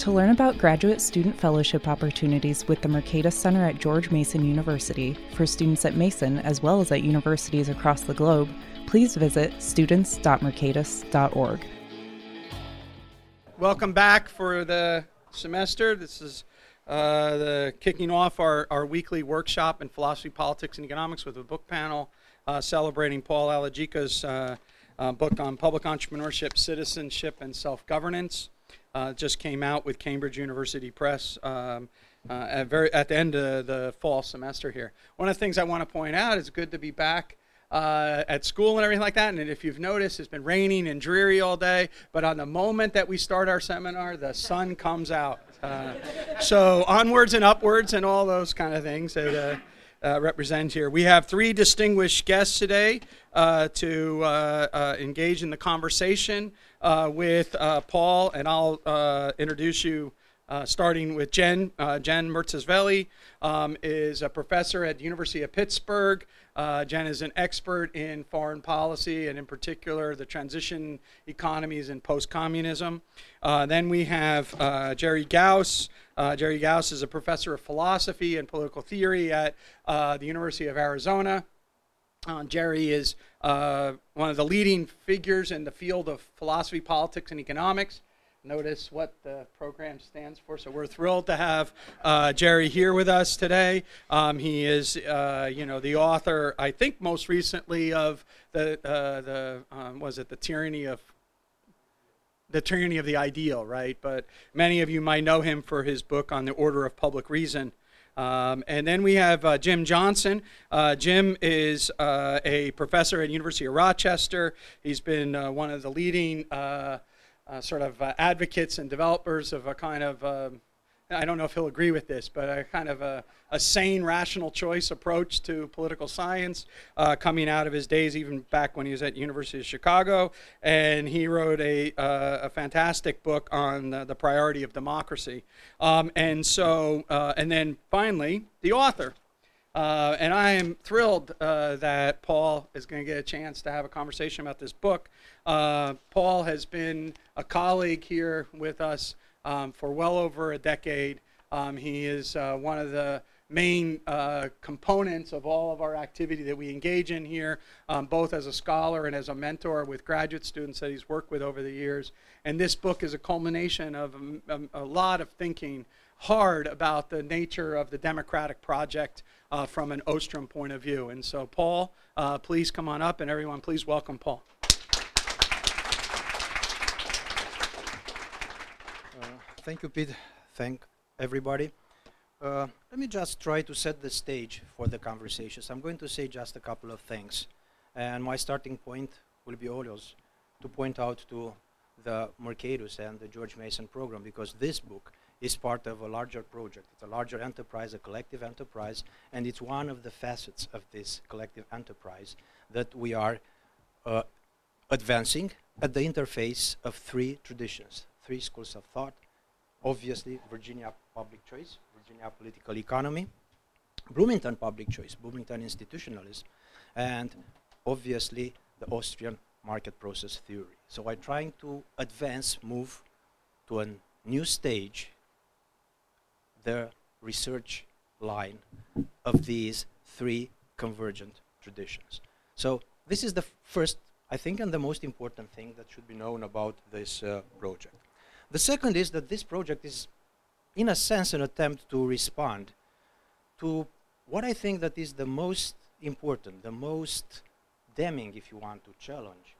To learn about graduate student fellowship opportunities with the Mercatus Center at George Mason University for students at Mason as well as at universities across the globe, please visit students.mercatus.org. Welcome back for the semester. This is uh, the kicking off our, our weekly workshop in philosophy, politics, and economics with a book panel uh, celebrating Paul Aligica's uh, uh, book on public entrepreneurship, citizenship, and self governance uh, just came out with Cambridge University Press um, uh, at, very, at the end of the fall semester here. One of the things I want to point out is good to be back uh, at school and everything like that. And if you've noticed, it's been raining and dreary all day. But on the moment that we start our seminar, the sun comes out. Uh, so onwards and upwards and all those kind of things that uh, uh, represent here. We have three distinguished guests today uh, to uh, engage in the conversation uh, with uh, Paul, and I'll uh, introduce you. starting with Jen, Jen Murtazashvili um, is a professor at the University of Pittsburgh. Jen is an expert in foreign policy and, in particular, the transition economies and post-communism. then we have Jerry Gaus. Jerry Gaus is a professor of philosophy and political theory at the University of Arizona. Uh, Jerry is uh, one of the leading figures in the field of philosophy, politics, and economics. Notice what the program stands for. So we're thrilled to have uh, Jerry here with us today. Um, he is, uh, you know, the author, I think, most recently of the uh, the um, was it the tyranny of the tyranny of the ideal, right? But many of you might know him for his book on the order of public reason. Um, and then we have uh, Jim Johnson. Uh, Jim is uh, a professor at University of Rochester. He's been uh, one of the leading uh, uh, sort of advocates and developers of a kind of um, I don't know if he'll agree with this, but a kind of a, a sane, rational choice approach to political science uh, coming out of his days, even back when he was at University of Chicago. And he wrote a, uh, a fantastic book on the priority of democracy. Um, and so, uh, and then finally, the author. Uh, and I am thrilled uh, that Paul is going to get a chance to have a conversation about this book. Paul has been a colleague here with us um, for well over a decade. Um, he is uh, one of the main uh, components of all of our activity that we engage in here, um, both as a scholar and as a mentor with graduate students that he's worked with over the years. And this book is a culmination of a, um, um, a lot of thinking hard about the nature of the democratic project uh, from an Ostrom point of view. And so, Paul, uh, please come on up, and everyone, please welcome Paul. Thank you, Pete. Thank everybody. Uh, let me just try to set the stage for the conversations. I'm going to say just a couple of things. And my starting point will be always to point out to the Mercatus and the George Mason program because this book is part of a larger project. It's a larger enterprise, a collective enterprise, and it's one of the facets of this collective enterprise that we are uh, advancing at the interface of three traditions, three schools of thought, obviously Virginia public choice, Virginia political economy, Bloomington public choice, Bloomington institutionalism, and obviously the Austrian market process theory. So I'm trying to advance, move to a new stage, the research line of these three convergent traditions. So this is the first, I think, and the most important thing that should be known about this uh, project. The second is that this project is, in a sense, an attempt to respond to what I think that is the most important, the most damning, if you want to challenge,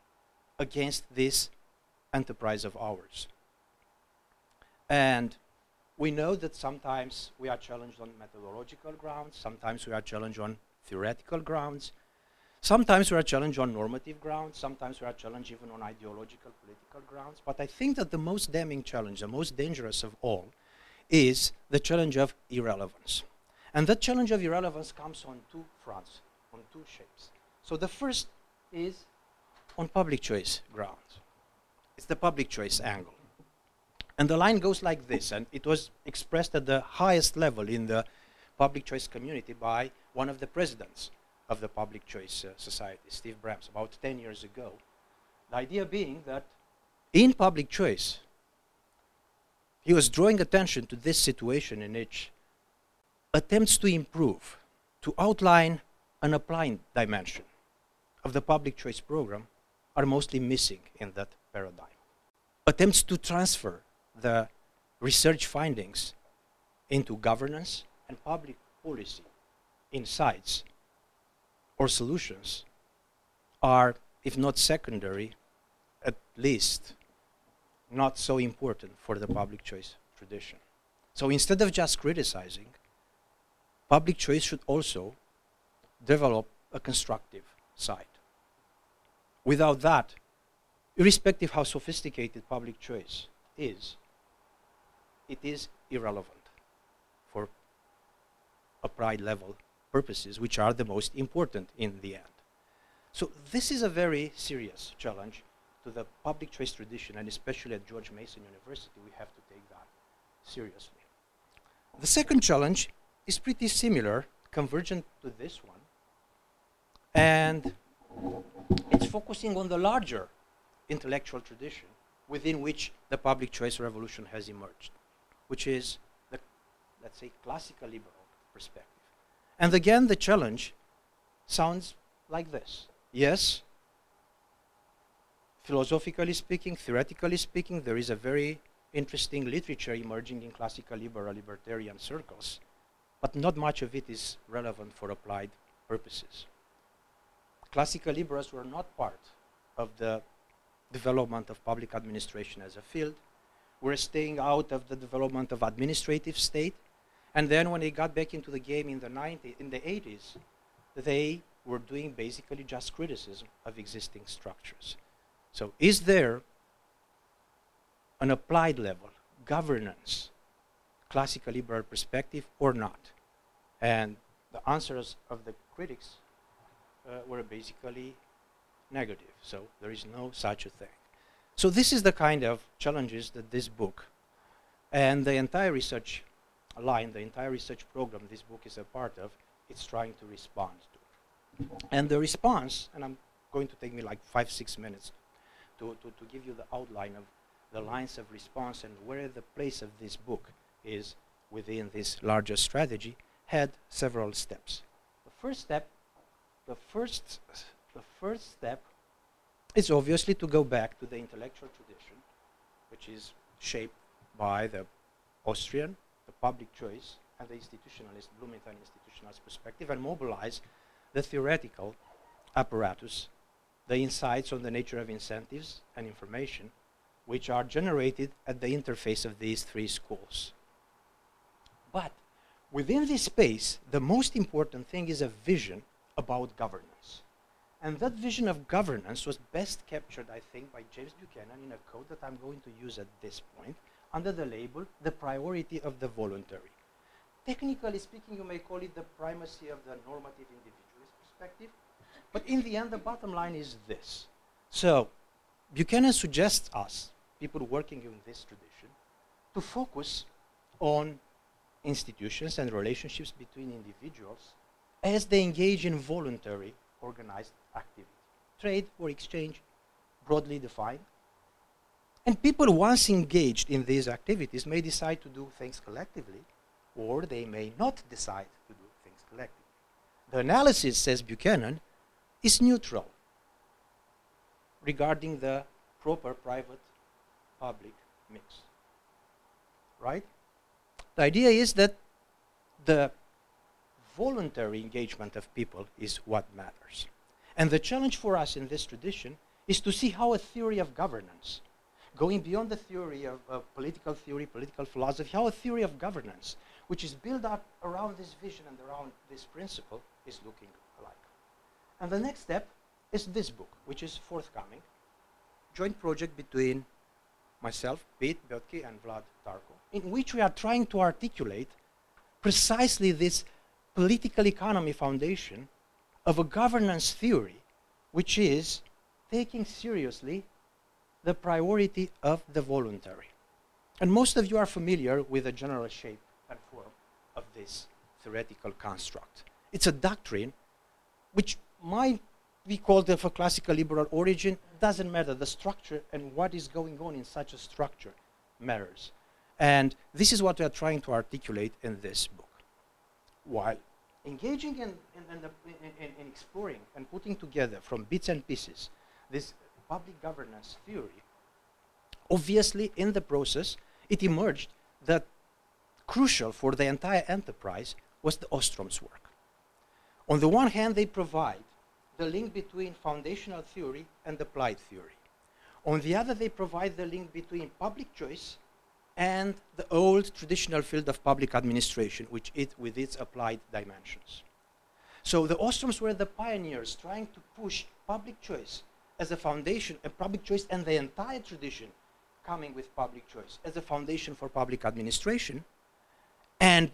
against this enterprise of ours. And we know that sometimes we are challenged on methodological grounds, sometimes we are challenged on theoretical grounds, Sometimes we are challenged on normative grounds, sometimes we are challenged even on ideological, political grounds. But I think that the most damning challenge, the most dangerous of all, is the challenge of irrelevance. And that challenge of irrelevance comes on two fronts, on two shapes. So the first is on public choice grounds. It's the public choice angle. And the line goes like this, and it was expressed at the highest level in the public choice community by one of the presidents of the Public Choice uh, Society, Steve Brams, about 10 years ago. The idea being that in public choice, he was drawing attention to this situation in which attempts to improve, to outline an applied dimension of the public choice program are mostly missing in that paradigm. Attempts to transfer the research findings into governance and public policy insights or solutions are, if not secondary, at least not so important for the public choice tradition. So instead of just criticizing, public choice should also develop a constructive side. Without that, irrespective how sophisticated public choice is, it is irrelevant for a applied level purposes, which are the most important in the end. So this is a very serious challenge to the public choice tradition, and especially at George Mason University, we have to take that seriously. The second challenge is pretty similar, convergent to this one, and it's focusing on the larger intellectual tradition within which the public choice revolution has emerged, which is the, let's say, classical liberal perspective. And again, the challenge sounds like this. Yes, philosophically speaking, theoretically speaking, there is a very interesting literature emerging in classical liberal libertarian circles, but not much of it is relevant for applied purposes. Classical liberals were not part of the development of public administration as a field. We're staying out of the development of administrative state and then when they got back into the game in the 90s, in the 80s, they were doing basically just criticism of existing structures. So is there an applied level governance, classical liberal perspective or not? And the answers of the critics uh, were basically negative. So there is no such a thing. So this is the kind of challenges that this book and the entire research line, the entire research program this book is a part of, it's trying to respond to. And the response, and I'm going to take me like five, six minutes to, to, to give you the outline of the lines of response and where the place of this book is within this larger strategy, had several steps. The first step, the first, the first step is obviously to go back to the intellectual tradition, which is shaped by the Austrian public choice and the institutionalist, Bloomington institutionalist perspective, and mobilize the theoretical apparatus, the insights on the nature of incentives and information, which are generated at the interface of these three schools. But within this space, the most important thing is a vision about governance. And that vision of governance was best captured, I think, by James Buchanan in a quote that I'm going to use at this point, under the label the priority of the voluntary. Technically speaking, you may call it the primacy of the normative individualist perspective, but in the end, the bottom line is this. So, Buchanan suggests us, people working in this tradition, to focus on institutions and relationships between individuals as they engage in voluntary organized activity. Trade or exchange, broadly defined, and people once engaged in these activities may decide to do things collectively, or they may not decide to do things collectively. The analysis, says Buchanan, is neutral regarding the proper private-public mix. Right? The idea is that the voluntary engagement of people is what matters. And the challenge for us in this tradition is to see how a theory of governance going beyond the theory of political theory, political philosophy, how a theory of governance, which is built up around this vision and around this principle, is looking alike. And the next step is this book, which is forthcoming, joint project between myself, Pete Boettke, and Vlad Tarko, in which we are trying to articulate precisely this political economy foundation of a governance theory which is taking seriously the priority of the voluntary. And most of you are familiar with the general shape and form of this theoretical construct. It's a doctrine which might be called of a classical liberal origin, doesn't matter. The structure and what is going on in such a structure matters. And this is what we are trying to articulate in this book. While engaging in, in, in, in, exploring and putting together from bits and pieces this public governance theory, obviously in the process it emerged that crucial for the entire enterprise was the Ostrom's work. On the one hand, they provide the link between foundational theory and applied theory. On the other, they provide the link between public choice and the old traditional field of public administration, which it with its applied dimensions. So the Ostroms were the pioneers trying to push public choice as a foundation, a public choice and the entire tradition coming with public choice as a foundation for public administration and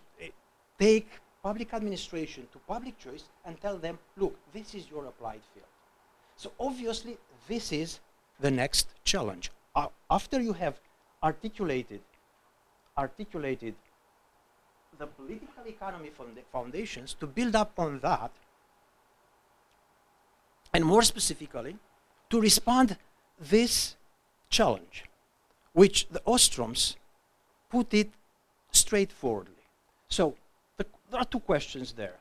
take public administration to public choice and tell them, look, this is your applied field. So obviously, this is the next challenge. Uh, after you have articulated, articulated the political economy foundations to build up on that, and more specifically, to respond this challenge, which the Ostroms put it straightforwardly. So there are two questions there.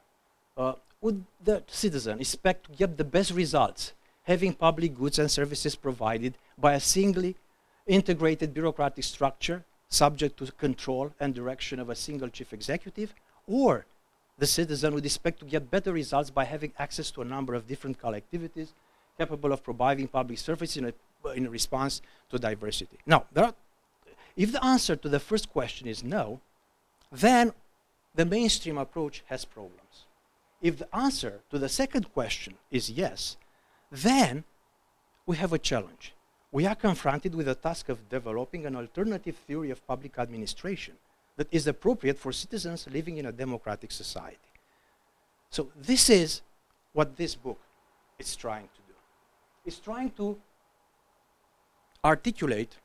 Uh, would the citizen expect to get the best results having public goods and services provided by a singly integrated bureaucratic structure subject to control and direction of a single chief executive? Or the citizen would expect to get better results by having access to a number of different collectivities capable of providing public services in, a, in response to diversity? Now, are, if the answer to the first question is no, then the mainstream approach has problems. If the answer to the second question is yes, then we have a challenge. We are confronted with the task of developing an alternative theory of public administration that is appropriate for citizens living in a democratic society. So this is what this book is trying to do. It's trying to articulate,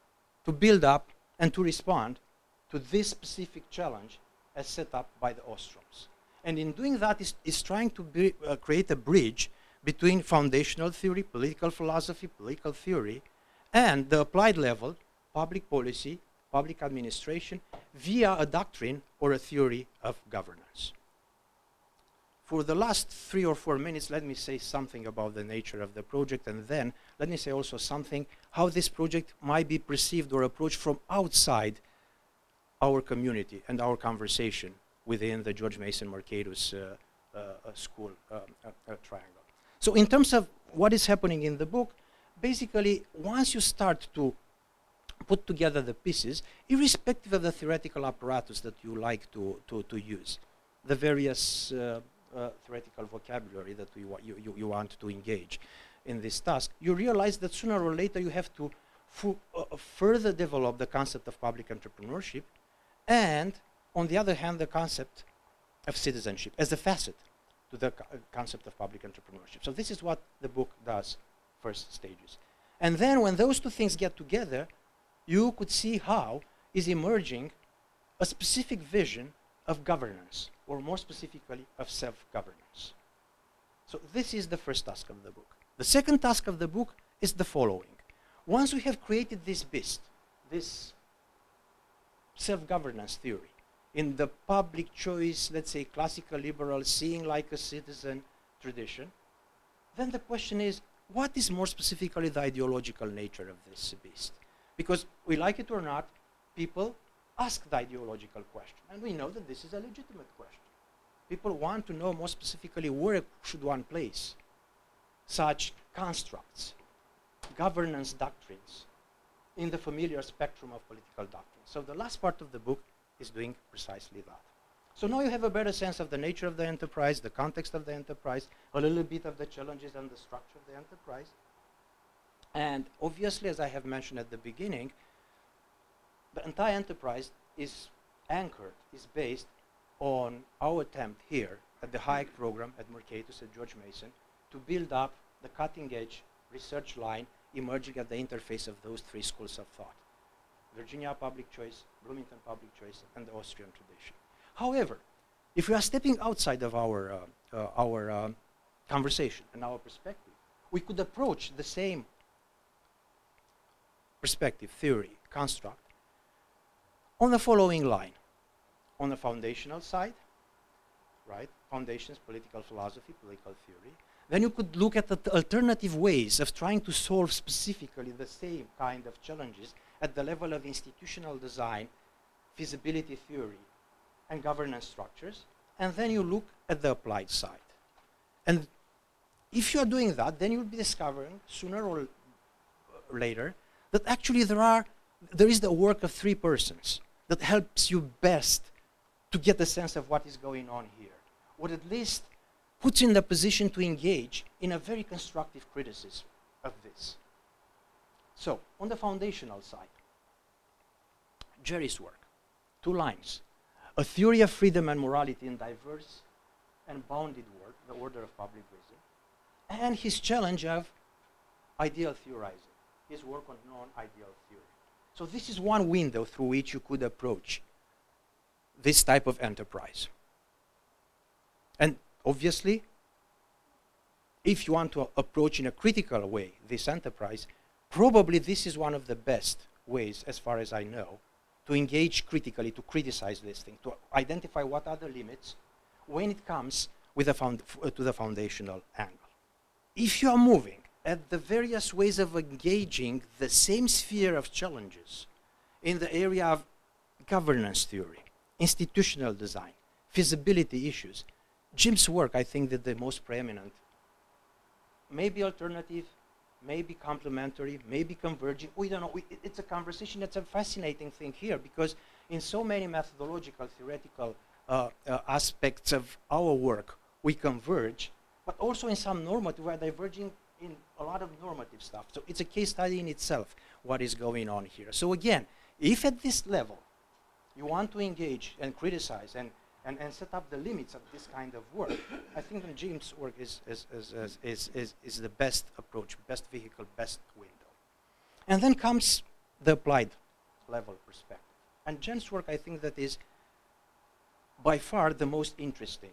to build up, and to respond to this specific challenge as set up by the Ostroms. And in doing that, is, is trying to be, uh, create a bridge between foundational theory, political philosophy, political theory, and the applied level, public policy, public administration, via a doctrine or a theory of governance. For the last three or four minutes, let me say something about the nature of the project, and then let me say also something how this project might be perceived or approached from outside our community and our conversation within the George Mason Mercatus uh, uh, uh, school um, triangle. So in terms of what is happening in the book, basically once you start to put together the pieces, irrespective of the theoretical apparatus that you like to, to, to use, the various uh, uh, theoretical vocabulary that you, you, you, want to engage in this task, you realize that sooner or later you have to uh, further develop the concept of public entrepreneurship and on the other hand, the concept of citizenship as a facet to the co concept of public entrepreneurship. So this is what the book does, first stages. And then when those two things get together, you could see how is emerging a specific vision of governance, or more specifically, of self-governance. So this is the first task of the book. The second task of the book is the following. Once we have created this beast, this self-governance theory. In the public choice, let's say classical liberal, seeing like a citizen tradition, then the question is, what is more specifically the ideological nature of this beast? Because we like it or not, people ask the ideological question. And we know that this is a legitimate question. People want to know more specifically where should one place such constructs, governance doctrines, in the familiar spectrum of political doctrine. So the last part of the book is doing precisely that. So now you have a better sense of the nature of the enterprise, the context of the enterprise, a little bit of the challenges and the structure of the enterprise. And obviously, as I have mentioned at the beginning, the entire enterprise is anchored, is based on our attempt here at the Hayek program at Mercatus at George Mason to build up the cutting edge research line emerging at the interface of those three schools of thought Virginia public choice, Bloomington public choice, and the Austrian tradition. However, if we are stepping outside of our, uh, uh, our uh, conversation and our perspective, we could approach the same perspective, theory, construct on the following line. On the foundational side, right, foundations, political philosophy, political theory, then you could look at the alternative ways of trying to solve specifically the same kind of challenges at the level of institutional design, feasibility theory, and governance structures. And then you look at the applied side. And if you are doing that, then you'll be discovering sooner or later that actually there are there is the work of three persons that helps you best to get a sense of what is going on here, or at least puts you in the position to engage in a very constructive criticism of this. So, on the foundational side, Jerry's work, two lines. A theory of freedom and morality in diverse and bounded work, the order of public wisdom, and his challenge of ideal theorizing, his work on non-ideal theory. So this is one window through which you could approach this type of enterprise. And obviously, if you want to approach in a critical way this enterprise, probably this is one of the best ways, as far as I know, to engage critically, to criticize this thing, to identify what are the limits when it comes with the found, to the foundational angle. If you are moving at the various ways of engaging the same sphere of challenges in the area of governance theory, institutional design, feasibility issues, Jim's work, I think, that the most preeminent, maybe alternative, maybe complementary, maybe converging. We don't know. We, it's a conversation. That's a fascinating thing here because in so many methodological, theoretical uh, uh, aspects of our work, we converge, but also in some normative, we're diverging in a lot of normative stuff. So it's a case study in itself, what is going on here. So again, if at this level you want to engage and criticize and and, and set up the limits of this kind of work. I think that Jim's work is, is, is, is, is, is the best approach, best vehicle, best window. And then comes the applied level perspective. And Jen's work, I think, that is by far the most interesting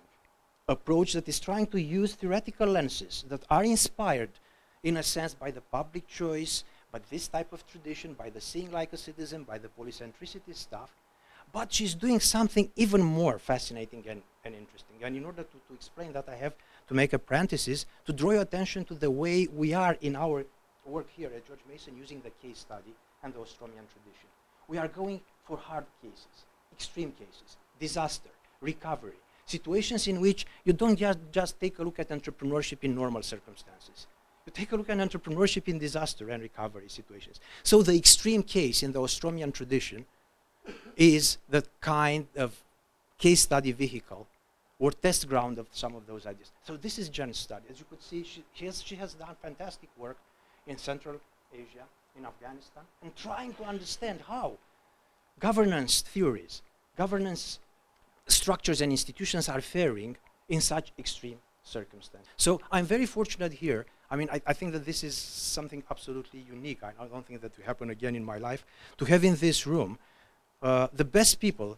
approach that is trying to use theoretical lenses that are inspired, in a sense, by the public choice, by this type of tradition, by the seeing like a citizen, by the polycentricity stuff, but she's doing something even more fascinating and, and interesting. And in order to, to explain that, I have to make a parenthesis to draw your attention to the way we are in our work here at George Mason using the case study and the Ostromian tradition. We are going for hard cases, extreme cases, disaster, recovery, situations in which you don't just, just take a look at entrepreneurship in normal circumstances. You take a look at entrepreneurship in disaster and recovery situations. So the extreme case in the Ostromian tradition is the kind of case study vehicle or test ground of some of those ideas. So this is Jen's study. As you could see, she, she, has, she has done fantastic work in Central Asia, in Afghanistan, and trying to understand how governance theories, governance structures and institutions are faring in such extreme circumstances. So I'm very fortunate here. I mean, I, I think that this is something absolutely unique. I, I don't think that will happen again in my life, to have in this room uh, the best people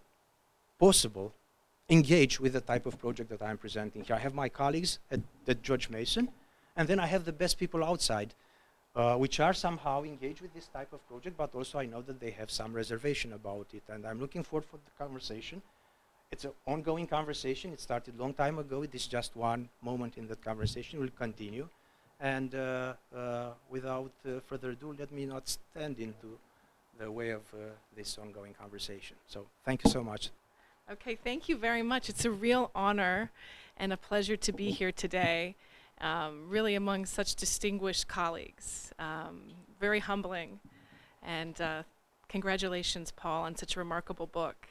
possible engage with the type of project that I'm presenting here. I have my colleagues at, at George Mason, and then I have the best people outside, uh, which are somehow engaged with this type of project, but also I know that they have some reservation about it, and I'm looking forward for the conversation. It's an ongoing conversation. It started a long time ago. It is just one moment in that conversation. We'll continue. And uh, uh without uh, further ado, let me not stand into the way of uh, this ongoing conversation. So thank you so much. Okay, thank you very much. It's a real honor and a pleasure to be here today, um, really among such distinguished colleagues. Um, very humbling. And uh, congratulations, Paul, on such a remarkable book.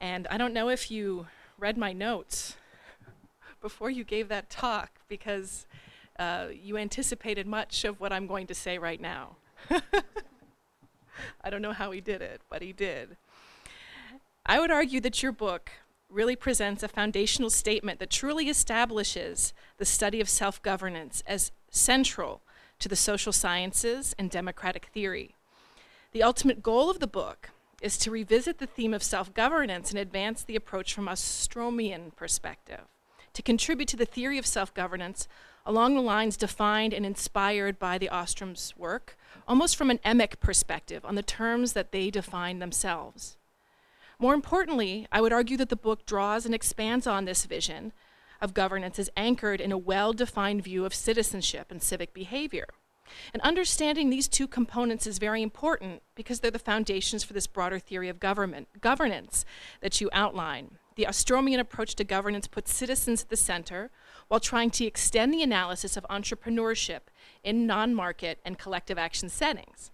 And I don't know if you read my notes before you gave that talk because uh, you anticipated much of what I'm going to say right now. I don't know how he did it, but he did. I would argue that your book really presents a foundational statement that truly establishes the study of self governance as central to the social sciences and democratic theory. The ultimate goal of the book is to revisit the theme of self governance and advance the approach from a Ostromian perspective, to contribute to the theory of self governance along the lines defined and inspired by the Ostrom's work, almost from an emic perspective on the terms that they define themselves. More importantly, I would argue that the book draws and expands on this vision of governance as anchored in a well defined view of citizenship and civic behavior. And understanding these two components is very important because they're the foundations for this broader theory of government governance that you outline. The Ostromian approach to governance puts citizens at the center while trying to extend the analysis of entrepreneurship in non market and collective action settings.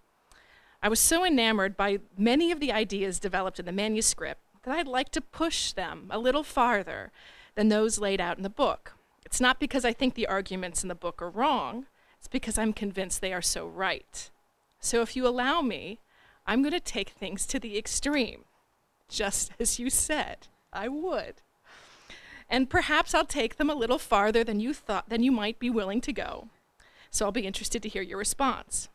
I was so enamored by many of the ideas developed in the manuscript that I'd like to push them a little farther than those laid out in the book. It's not because I think the arguments in the book are wrong, it's because I'm convinced they are so right. So if you allow me, I'm going to take things to the extreme, just as you said I would. And perhaps I'll take them a little farther than you thought than you might be willing to go. So I'll be interested to hear your response.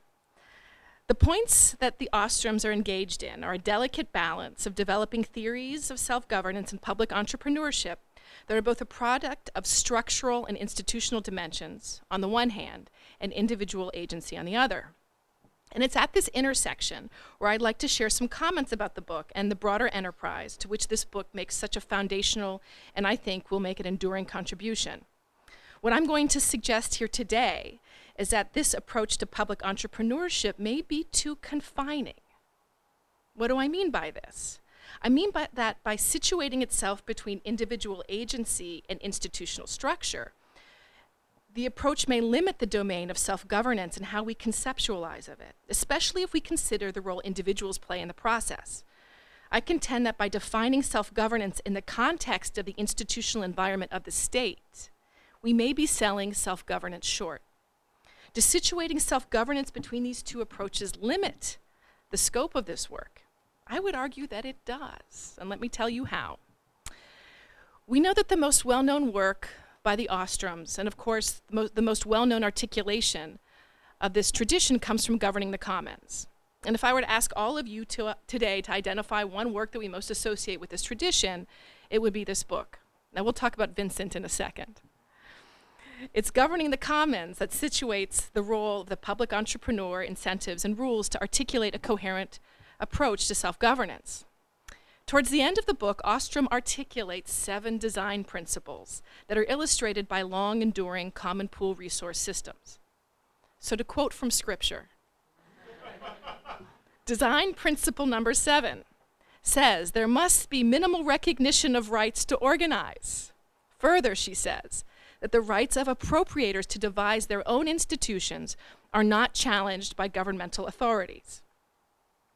The points that the Ostroms are engaged in are a delicate balance of developing theories of self governance and public entrepreneurship that are both a product of structural and institutional dimensions on the one hand, and individual agency on the other. And it's at this intersection where I'd like to share some comments about the book and the broader enterprise to which this book makes such a foundational and I think will make an enduring contribution. What I'm going to suggest here today is that this approach to public entrepreneurship may be too confining. What do I mean by this? I mean by that by situating itself between individual agency and institutional structure, the approach may limit the domain of self governance and how we conceptualize of it, especially if we consider the role individuals play in the process. I contend that by defining self governance in the context of the institutional environment of the state, we may be selling self governance short. Does situating self governance between these two approaches limit the scope of this work? I would argue that it does, and let me tell you how. We know that the most well known work by the Ostroms. And of course, the, mo- the most well known articulation of this tradition comes from governing the commons. And if I were to ask all of you to, uh, today to identify one work that we most associate with this tradition, it would be this book. Now, we'll talk about Vincent in a second. It's governing the commons that situates the role of the public entrepreneur, incentives, and rules to articulate a coherent approach to self governance. Towards the end of the book, Ostrom articulates seven design principles that are illustrated by long enduring common pool resource systems. So, to quote from Scripture, design principle number seven says there must be minimal recognition of rights to organize. Further, she says that the rights of appropriators to devise their own institutions are not challenged by governmental authorities.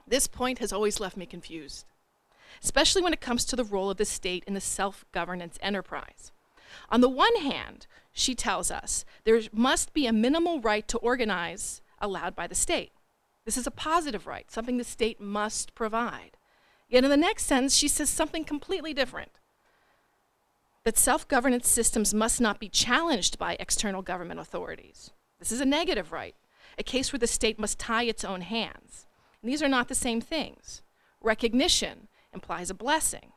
This point has always left me confused especially when it comes to the role of the state in the self governance enterprise. On the one hand, she tells us there must be a minimal right to organize allowed by the state. This is a positive right, something the state must provide. Yet in the next sentence, she says something completely different that self governance systems must not be challenged by external government authorities. This is a negative right, a case where the state must tie its own hands. And these are not the same things. Recognition implies a blessing.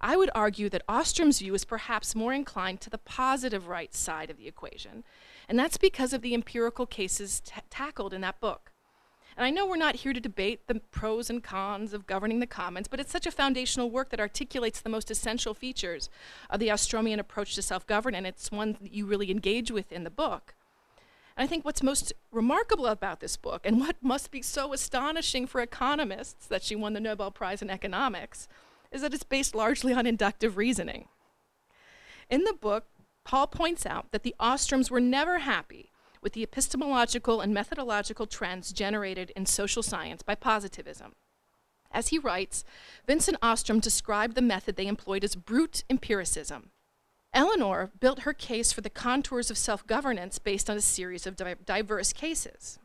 I would argue that Ostrom's view is perhaps more inclined to the positive right side of the equation, and that's because of the empirical cases t- tackled in that book. And I know we're not here to debate the pros and cons of governing the commons, but it's such a foundational work that articulates the most essential features of the Ostromian approach to self governance. It's one that you really engage with in the book. And I think what's most remarkable about this book, and what must be so astonishing for economists that she won the Nobel Prize in Economics, is that it's based largely on inductive reasoning. In the book, Paul points out that the Ostroms were never happy with the epistemological and methodological trends generated in social science by positivism. As he writes, Vincent Ostrom described the method they employed as brute empiricism, Eleanor built her case for the contours of self governance based on a series of di- diverse cases.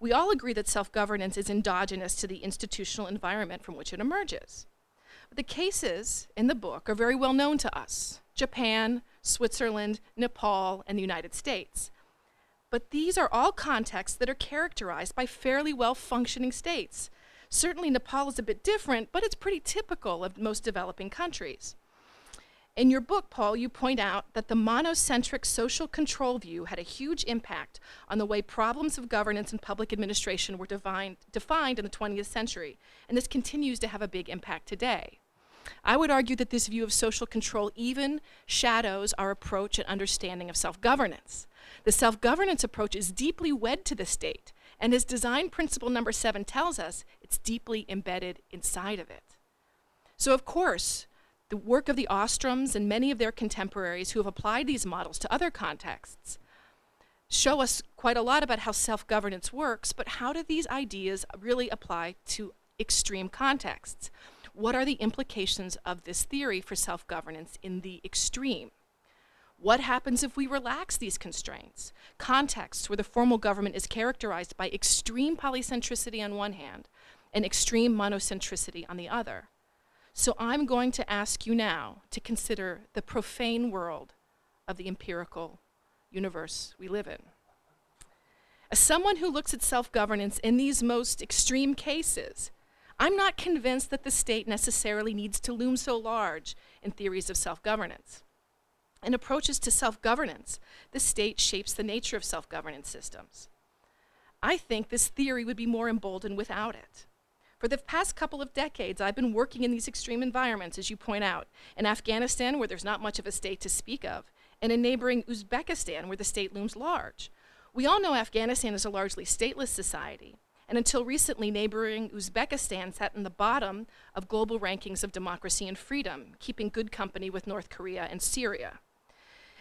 We all agree that self governance is endogenous to the institutional environment from which it emerges. The cases in the book are very well known to us Japan, Switzerland, Nepal, and the United States. But these are all contexts that are characterized by fairly well functioning states. Certainly, Nepal is a bit different, but it's pretty typical of most developing countries. In your book, Paul, you point out that the monocentric social control view had a huge impact on the way problems of governance and public administration were defined, defined in the 20th century, and this continues to have a big impact today. I would argue that this view of social control even shadows our approach and understanding of self governance. The self governance approach is deeply wed to the state, and as design principle number seven tells us, it's deeply embedded inside of it. So, of course, the work of the Ostroms and many of their contemporaries who have applied these models to other contexts show us quite a lot about how self governance works, but how do these ideas really apply to extreme contexts? What are the implications of this theory for self governance in the extreme? What happens if we relax these constraints? Contexts where the formal government is characterized by extreme polycentricity on one hand and extreme monocentricity on the other. So I'm going to ask you now to consider the profane world of the empirical universe we live in. As someone who looks at self governance in these most extreme cases, I'm not convinced that the state necessarily needs to loom so large in theories of self governance. In approaches to self governance, the state shapes the nature of self governance systems. I think this theory would be more emboldened without it. For the past couple of decades, I've been working in these extreme environments, as you point out, in Afghanistan, where there's not much of a state to speak of, and in neighboring Uzbekistan, where the state looms large. We all know Afghanistan is a largely stateless society, and until recently, neighboring Uzbekistan sat in the bottom of global rankings of democracy and freedom, keeping good company with North Korea and Syria.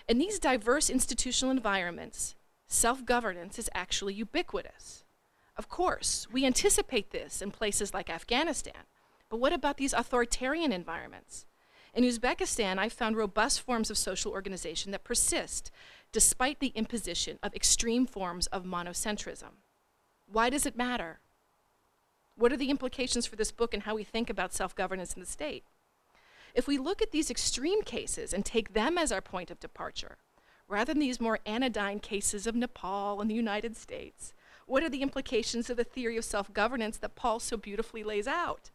In these diverse institutional environments, self governance is actually ubiquitous. Of course, we anticipate this in places like Afghanistan, but what about these authoritarian environments? In Uzbekistan, I found robust forms of social organization that persist despite the imposition of extreme forms of monocentrism. Why does it matter? What are the implications for this book and how we think about self governance in the state? If we look at these extreme cases and take them as our point of departure, rather than these more anodyne cases of Nepal and the United States, what are the implications of the theory of self governance that Paul so beautifully lays out?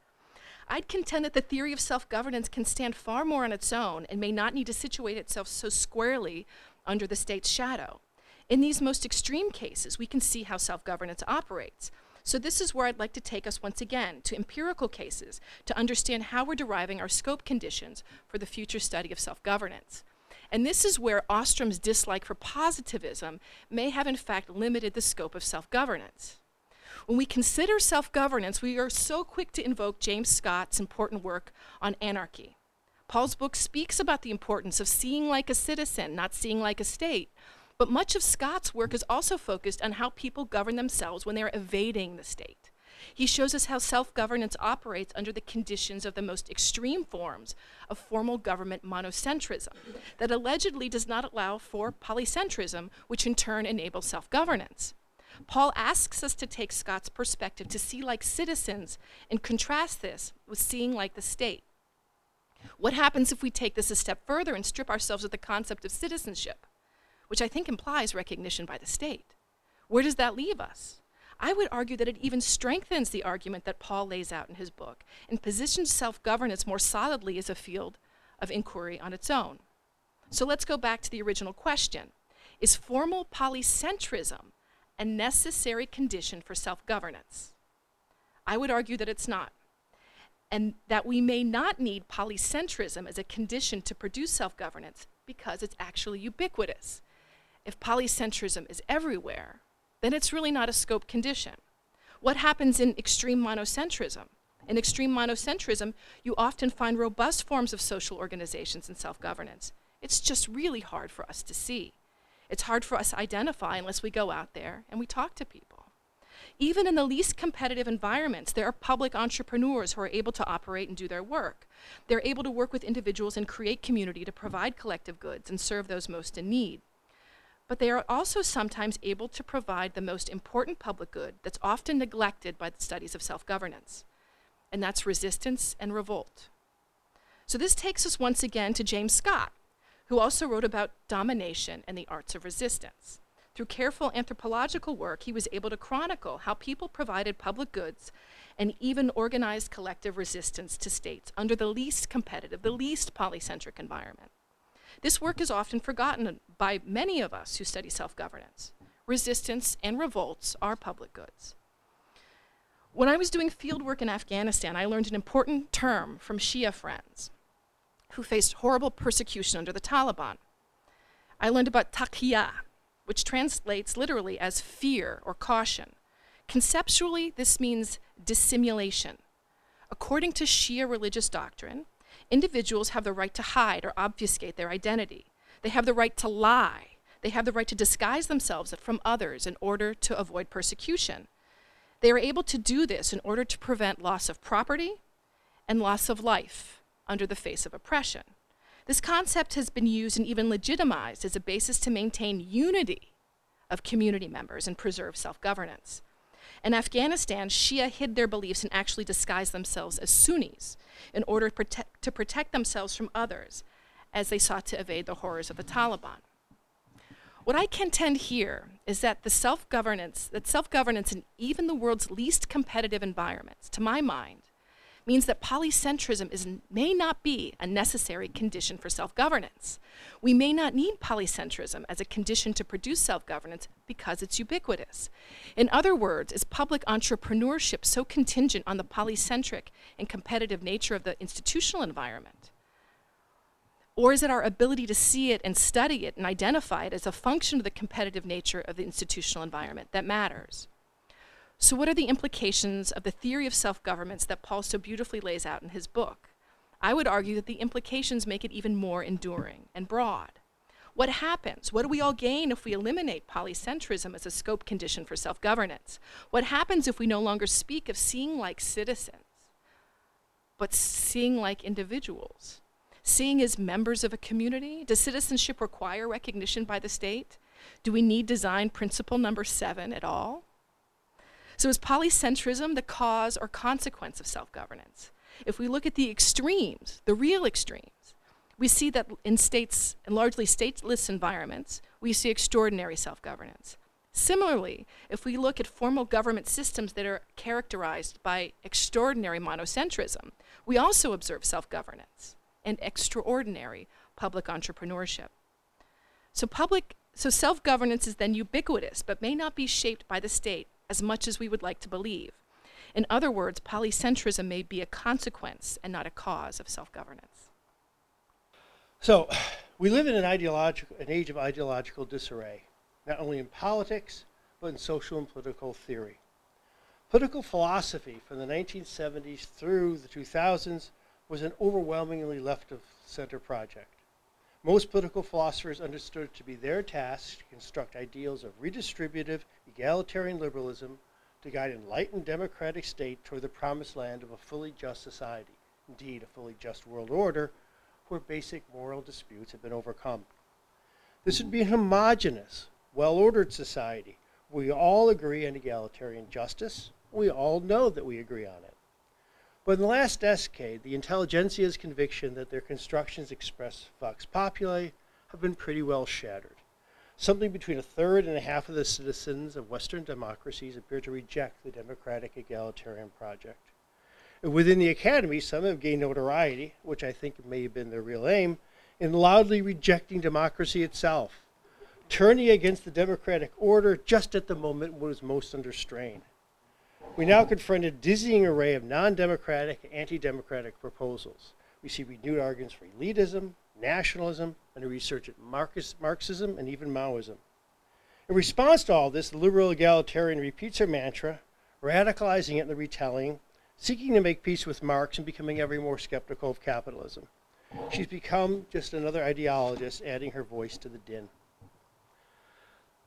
I'd contend that the theory of self governance can stand far more on its own and may not need to situate itself so squarely under the state's shadow. In these most extreme cases, we can see how self governance operates. So, this is where I'd like to take us once again to empirical cases to understand how we're deriving our scope conditions for the future study of self governance. And this is where Ostrom's dislike for positivism may have, in fact, limited the scope of self governance. When we consider self governance, we are so quick to invoke James Scott's important work on anarchy. Paul's book speaks about the importance of seeing like a citizen, not seeing like a state. But much of Scott's work is also focused on how people govern themselves when they're evading the state. He shows us how self governance operates under the conditions of the most extreme forms of formal government monocentrism that allegedly does not allow for polycentrism, which in turn enables self governance. Paul asks us to take Scott's perspective to see like citizens and contrast this with seeing like the state. What happens if we take this a step further and strip ourselves of the concept of citizenship, which I think implies recognition by the state? Where does that leave us? I would argue that it even strengthens the argument that Paul lays out in his book and positions self governance more solidly as a field of inquiry on its own. So let's go back to the original question Is formal polycentrism a necessary condition for self governance? I would argue that it's not, and that we may not need polycentrism as a condition to produce self governance because it's actually ubiquitous. If polycentrism is everywhere, then it's really not a scope condition. What happens in extreme monocentrism? In extreme monocentrism, you often find robust forms of social organizations and self governance. It's just really hard for us to see. It's hard for us to identify unless we go out there and we talk to people. Even in the least competitive environments, there are public entrepreneurs who are able to operate and do their work. They're able to work with individuals and create community to provide collective goods and serve those most in need but they are also sometimes able to provide the most important public good that's often neglected by the studies of self governance, and that's resistance and revolt. So this takes us once again to James Scott, who also wrote about domination and the arts of resistance. Through careful anthropological work, he was able to chronicle how people provided public goods and even organized collective resistance to states under the least competitive, the least polycentric environment. This work is often forgotten by many of us who study self governance. Resistance and revolts are public goods. When I was doing field work in Afghanistan, I learned an important term from Shia friends who faced horrible persecution under the Taliban. I learned about taqiyya, which translates literally as fear or caution. Conceptually, this means dissimulation. According to Shia religious doctrine, individuals have the right to hide or obfuscate their identity. They have the right to lie. They have the right to disguise themselves from others in order to avoid persecution. They are able to do this in order to prevent loss of property and loss of life under the face of oppression. This concept has been used and even legitimized as a basis to maintain unity of community members and preserve self governance. In Afghanistan, Shia hid their beliefs and actually disguised themselves as Sunnis in order protect, to protect themselves from others as they sought to evade the horrors of the Taliban. What I contend here is that the self-governance, that self-governance in even the world's least competitive environments, to my mind, means that polycentrism is, may not be a necessary condition for self governance. We may not need polycentrism as a condition to produce self governance because it's ubiquitous. In other words, is public entrepreneurship so contingent on the polycentric and competitive nature of the institutional environment? Or is it our ability to see it and study it and identify it as a function of the competitive nature of the institutional environment that matters? So, what are the implications of the theory of self governance that Paul so beautifully lays out in his book? I would argue that the implications make it even more enduring and broad. What happens? What do we all gain if we eliminate polycentrism as a scope condition for self governance? What happens if we no longer speak of seeing like citizens, but seeing like individuals? Seeing as members of a community? Does citizenship require recognition by the state? Do we need design principle number seven at all? So, is polycentrism the cause or consequence of self governance? If we look at the extremes, the real extremes, we see that in states, in largely stateless environments, we see extraordinary self governance. Similarly, if we look at formal government systems that are characterized by extraordinary monocentrism, we also observe self governance and extraordinary public entrepreneurship. So, public, so self governance is then ubiquitous, but may not be shaped by the state as much as we would like to believe. In other words, polycentrism may be a consequence and not a cause of self governance. So, we live in an, ideological, an age of ideological disarray, not only in politics, but in social and political theory. Political philosophy from the 1970s through the 2000s was an overwhelmingly left of center project. Most political philosophers understood it to be their task to construct ideals of redistributive, egalitarian liberalism to guide an enlightened democratic state toward the promised land of a fully just society, indeed, a fully just world order, where basic moral disputes have been overcome. This would be a homogenous, well ordered society we all agree on egalitarian justice. We all know that we agree on it. But in the last decade, the intelligentsia's conviction that their constructions express vox populi have been pretty well shattered. Something between a third and a half of the citizens of Western democracies appear to reject the democratic egalitarian project. And within the academy, some have gained notoriety, which I think may have been their real aim, in loudly rejecting democracy itself, turning against the democratic order just at the moment when it was most under strain we now confront a dizzying array of non democratic anti democratic proposals. We see renewed arguments for elitism, nationalism, and a resurgent Marxism and even Maoism. In response to all this, the liberal egalitarian repeats her mantra, radicalizing it in the retelling, seeking to make peace with Marx and becoming ever more skeptical of capitalism. She's become just another ideologist, adding her voice to the din.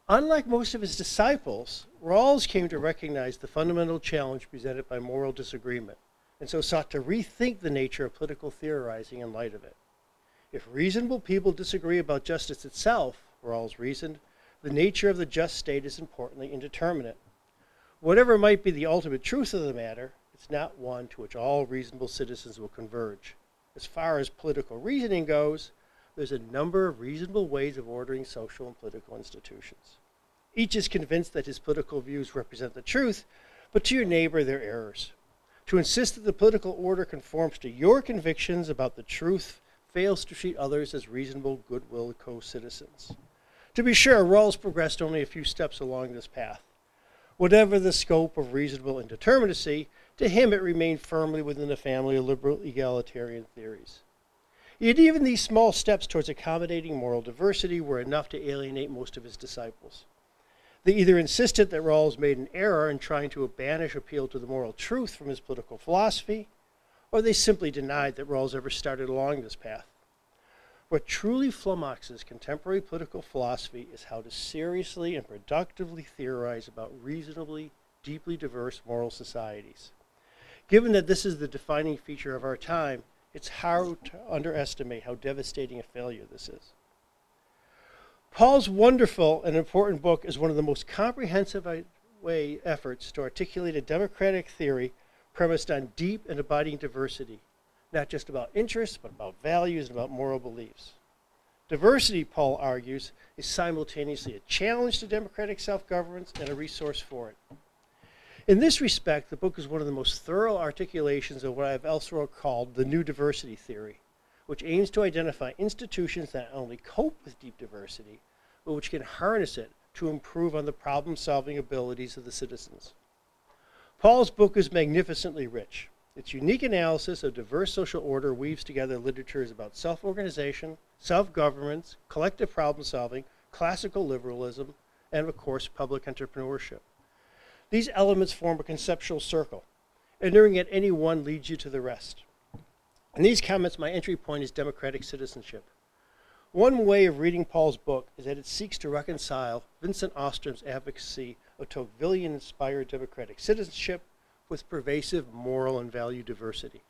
Unlike most of his disciples, Rawls came to recognize the fundamental challenge presented by moral disagreement, and so sought to rethink the nature of political theorizing in light of it. If reasonable people disagree about justice itself, Rawls reasoned, the nature of the just state is importantly indeterminate. Whatever might be the ultimate truth of the matter, it's not one to which all reasonable citizens will converge. As far as political reasoning goes, there's a number of reasonable ways of ordering social and political institutions. Each is convinced that his political views represent the truth, but to your neighbor, they're errors. To insist that the political order conforms to your convictions about the truth fails to treat others as reasonable, goodwill co citizens. To be sure, Rawls progressed only a few steps along this path. Whatever the scope of reasonable indeterminacy, to him it remained firmly within the family of liberal egalitarian theories. Yet even these small steps towards accommodating moral diversity were enough to alienate most of his disciples. They either insisted that Rawls made an error in trying to banish appeal to the moral truth from his political philosophy, or they simply denied that Rawls ever started along this path. What truly flummoxes contemporary political philosophy is how to seriously and productively theorize about reasonably, deeply diverse moral societies. Given that this is the defining feature of our time, it's hard to underestimate how devastating a failure this is. Paul's wonderful and important book is one of the most comprehensive way efforts to articulate a democratic theory premised on deep and abiding diversity, not just about interests, but about values and about moral beliefs. Diversity, Paul argues, is simultaneously a challenge to democratic self governance and a resource for it. In this respect, the book is one of the most thorough articulations of what I have elsewhere called the new diversity theory, which aims to identify institutions that not only cope with deep diversity, but which can harness it to improve on the problem solving abilities of the citizens. Paul's book is magnificently rich. Its unique analysis of diverse social order weaves together literatures about self organization, self governance, collective problem solving, classical liberalism, and of course, public entrepreneurship. These elements form a conceptual circle. Entering at any one leads you to the rest. In these comments, my entry point is democratic citizenship. One way of reading Paul's book is that it seeks to reconcile Vincent Ostrom's advocacy of Tocquevillian inspired democratic citizenship with pervasive moral and value diversity.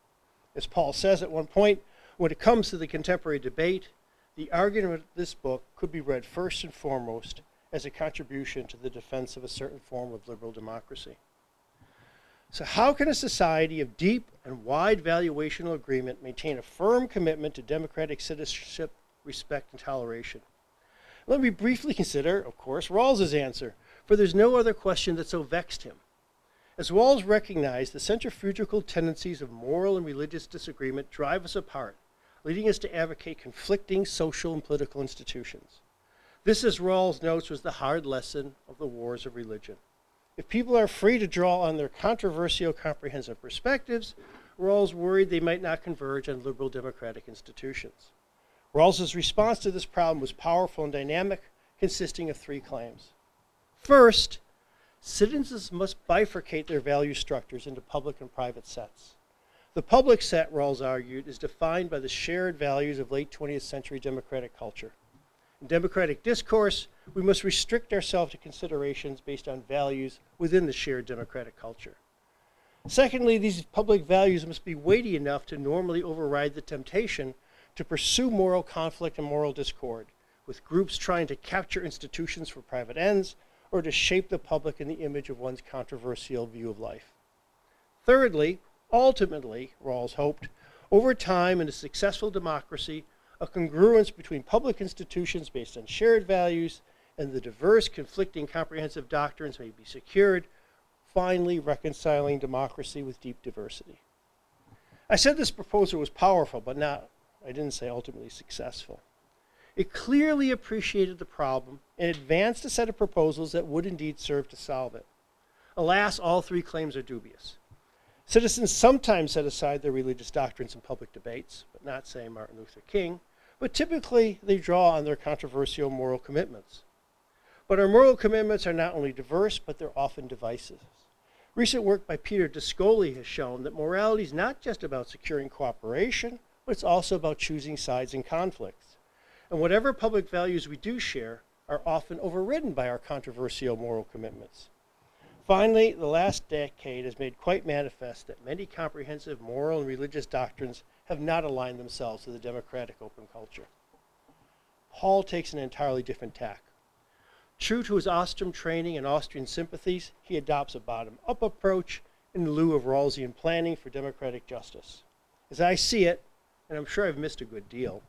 As Paul says at one point, when it comes to the contemporary debate, the argument of this book could be read first and foremost as a contribution to the defense of a certain form of liberal democracy. So, how can a society of deep and wide valuational agreement maintain a firm commitment to democratic citizenship, respect, and toleration? Let me briefly consider, of course, Rawls's answer, for there's no other question that so vexed him. As Rawls recognized, the centrifugal tendencies of moral and religious disagreement drive us apart, leading us to advocate conflicting social and political institutions. This, as Rawls notes, was the hard lesson of the wars of religion. If people are free to draw on their controversial comprehensive perspectives, Rawls worried they might not converge on liberal democratic institutions. Rawls's response to this problem was powerful and dynamic, consisting of three claims. First, citizens must bifurcate their value structures into public and private sets. The public set, Rawls argued, is defined by the shared values of late 20th century democratic culture. In democratic discourse, we must restrict ourselves to considerations based on values within the shared democratic culture. Secondly, these public values must be weighty enough to normally override the temptation to pursue moral conflict and moral discord, with groups trying to capture institutions for private ends or to shape the public in the image of one's controversial view of life. Thirdly, ultimately, Rawls hoped, over time in a successful democracy, a congruence between public institutions based on shared values and the diverse, conflicting, comprehensive doctrines may be secured, finally reconciling democracy with deep diversity. I said this proposal was powerful, but not, I didn't say ultimately successful. It clearly appreciated the problem and advanced a set of proposals that would indeed serve to solve it. Alas, all three claims are dubious. Citizens sometimes set aside their religious doctrines in public debates, but not, say, Martin Luther King, but typically they draw on their controversial moral commitments. But our moral commitments are not only diverse, but they're often divisive. Recent work by Peter DeScioli has shown that morality is not just about securing cooperation, but it's also about choosing sides in conflicts. And whatever public values we do share are often overridden by our controversial moral commitments. Finally, the last decade has made quite manifest that many comprehensive moral and religious doctrines have not aligned themselves to the democratic open culture. Paul takes an entirely different tack. True to his Ostrom training and Austrian sympathies, he adopts a bottom up approach in lieu of Rawlsian planning for democratic justice. As I see it, and I'm sure I've missed a good deal.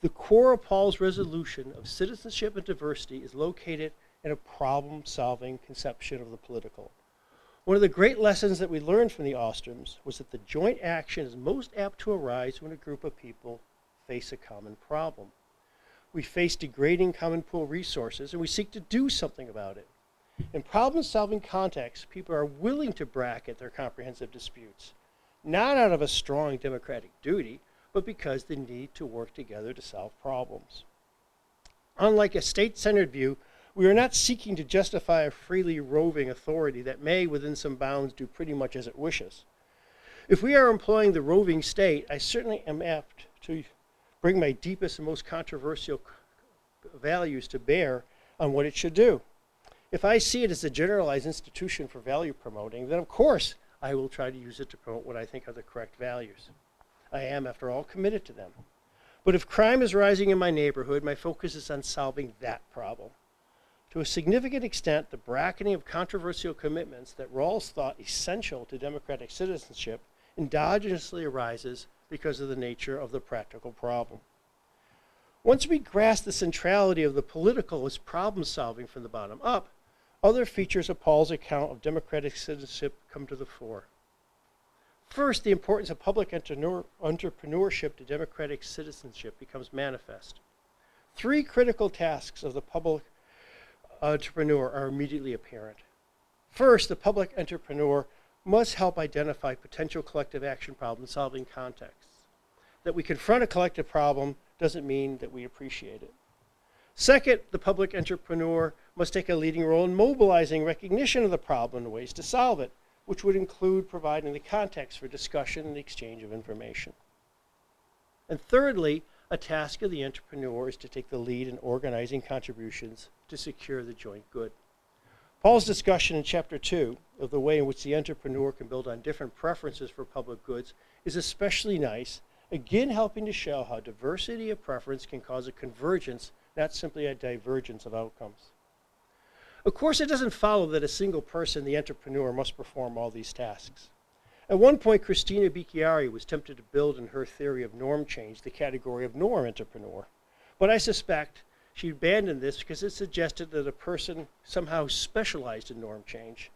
The core of Paul's resolution of citizenship and diversity is located in a problem solving conception of the political. One of the great lessons that we learned from the Ostroms was that the joint action is most apt to arise when a group of people face a common problem. We face degrading common pool resources and we seek to do something about it. In problem solving contexts, people are willing to bracket their comprehensive disputes, not out of a strong democratic duty, but because they need to work together to solve problems. Unlike a state centered view, we are not seeking to justify a freely roving authority that may, within some bounds, do pretty much as it wishes. If we are employing the roving state, I certainly am apt to bring my deepest and most controversial values to bear on what it should do. If I see it as a generalized institution for value promoting, then of course I will try to use it to promote what I think are the correct values. I am, after all, committed to them. But if crime is rising in my neighborhood, my focus is on solving that problem. To a significant extent, the bracketing of controversial commitments that Rawls thought essential to democratic citizenship endogenously arises because of the nature of the practical problem. Once we grasp the centrality of the political as problem solving from the bottom up, other features of Paul's account of democratic citizenship come to the fore. First, the importance of public entrepreneurship to democratic citizenship becomes manifest. Three critical tasks of the public entrepreneur are immediately apparent. First, the public entrepreneur must help identify potential collective action problem solving contexts. That we confront a collective problem doesn't mean that we appreciate it. Second, the public entrepreneur must take a leading role in mobilizing recognition of the problem and ways to solve it, which would include providing the context for discussion and exchange of information. And thirdly, a task of the entrepreneur is to take the lead in organizing contributions to secure the joint good. Paul's discussion in chapter 2 of the way in which the entrepreneur can build on different preferences for public goods is especially nice, again helping to show how diversity of preference can cause a convergence, not simply a divergence of outcomes. Of course, it doesn't follow that a single person, the entrepreneur, must perform all these tasks. At one point, Cristina Bicchieri was tempted to build in her theory of norm change the category of norm entrepreneur. But I suspect she abandoned this because it suggested that a person somehow specialized in norm change.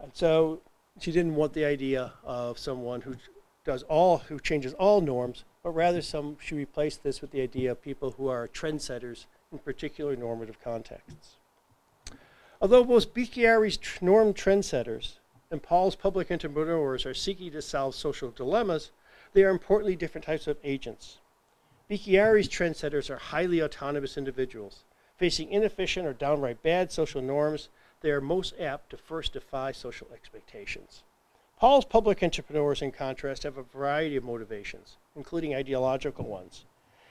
And so she didn't want the idea of someone who does all who changes all norms, but rather some she replaced this with the idea of people who are trendsetters in particular normative contexts. Although most Bicchieri's norm trendsetters and Paul's public entrepreneurs are seeking to solve social dilemmas, they are importantly different types of agents. Bicchieri's trendsetters are highly autonomous individuals. Facing inefficient or downright bad social norms, they are most apt to first defy social expectations. Paul's public entrepreneurs, in contrast, have a variety of motivations, including ideological ones.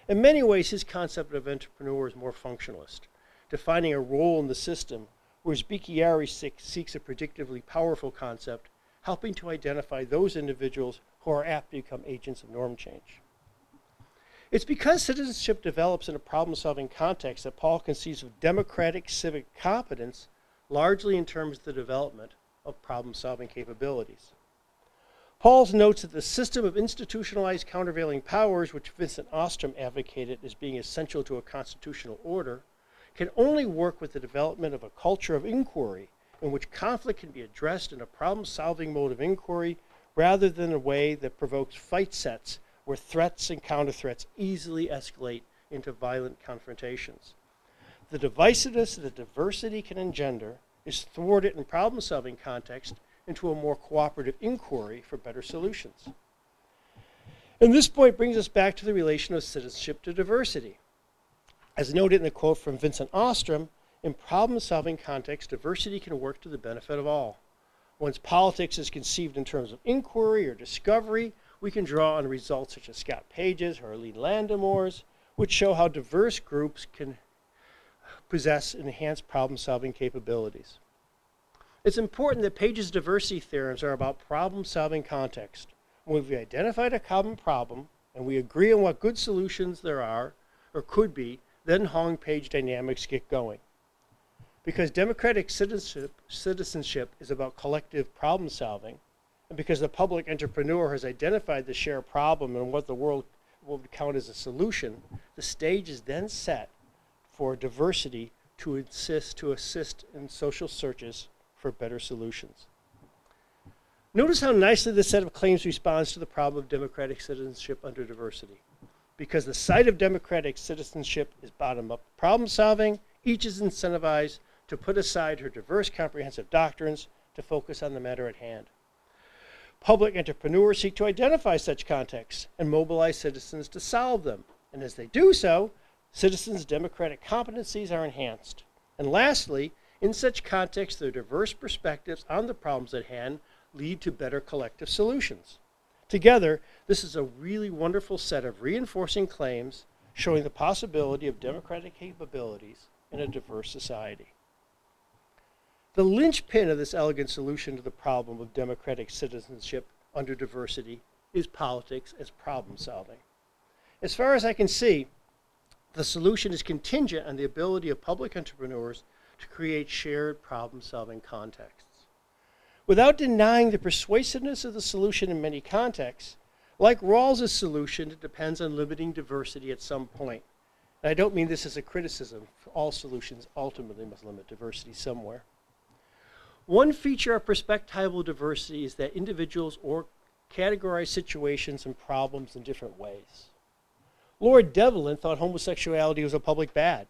In many ways, his concept of entrepreneur is more functionalist, defining a role in the system whereas Bicchieri seeks a predictively powerful concept, helping to identify those individuals who are apt to become agents of norm change. It's because citizenship develops in a problem solving context that Paul conceives of democratic civic competence largely in terms of the development of problem solving capabilities. Paul notes that the system of institutionalized countervailing powers, which Vincent Ostrom advocated as being essential to a constitutional order, can only work with the development of a culture of inquiry in which conflict can be addressed in a problem solving mode of inquiry rather than a way that provokes fight sets where threats and counter threats easily escalate into violent confrontations. The divisiveness that diversity can engender is thwarted in problem solving context into a more cooperative inquiry for better solutions. And this point brings us back to the relation of citizenship to diversity. As noted in the quote from Vincent Ostrom, in problem solving context, diversity can work to the benefit of all. Once politics is conceived in terms of inquiry or discovery, we can draw on results such as Scott Page's or Arlene which show how diverse groups can possess enhanced problem solving capabilities. It's important that Page's diversity theorems are about problem solving context. When we've identified a common problem and we agree on what good solutions there are or could be, then Hong Page dynamics get going. Because democratic citizenship, citizenship is about collective problem solving, and because the public entrepreneur has identified the shared problem and what the world would count as a solution, the stage is then set for diversity to assist to assist in social searches for better solutions. Notice how nicely this set of claims responds to the problem of democratic citizenship under diversity. Because the site of democratic citizenship is bottom up problem solving, each is incentivized to put aside her diverse comprehensive doctrines to focus on the matter at hand. Public entrepreneurs seek to identify such contexts and mobilize citizens to solve them. And as they do so, citizens' democratic competencies are enhanced. And lastly, in such contexts, their diverse perspectives on the problems at hand lead to better collective solutions. Together, this is a really wonderful set of reinforcing claims showing the possibility of democratic capabilities in a diverse society. The linchpin of this elegant solution to the problem of democratic citizenship under diversity is politics as problem solving. As far as I can see, the solution is contingent on the ability of public entrepreneurs to create shared problem solving contexts. Without denying the persuasiveness of the solution in many contexts, like Rawls's solution, it depends on limiting diversity at some point. And I don't mean this as a criticism. All solutions ultimately must limit diversity somewhere. One feature of perspectival diversity is that individuals or categorize situations and problems in different ways. Lord Devlin thought homosexuality was a public bad.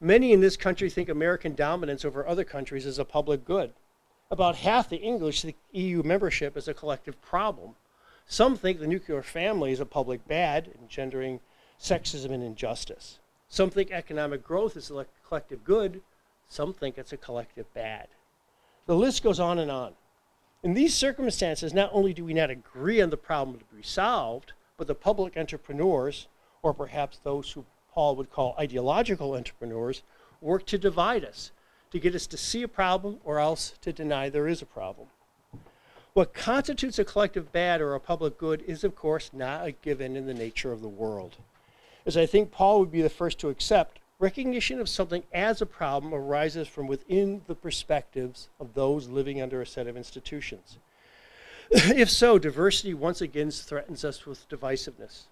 Many in this country think American dominance over other countries is a public good. About half the English think EU membership is a collective problem. Some think the nuclear family is a public bad, engendering sexism and injustice. Some think economic growth is a collective good. Some think it's a collective bad. The list goes on and on. In these circumstances, not only do we not agree on the problem to be solved, but the public entrepreneurs, or perhaps those who Paul would call ideological entrepreneurs, work to divide us, to get us to see a problem or else to deny there is a problem. What constitutes a collective bad or a public good is, of course, not a given in the nature of the world. As I think Paul would be the first to accept, Recognition of something as a problem arises from within the perspectives of those living under a set of institutions. if so, diversity once again threatens us with divisiveness.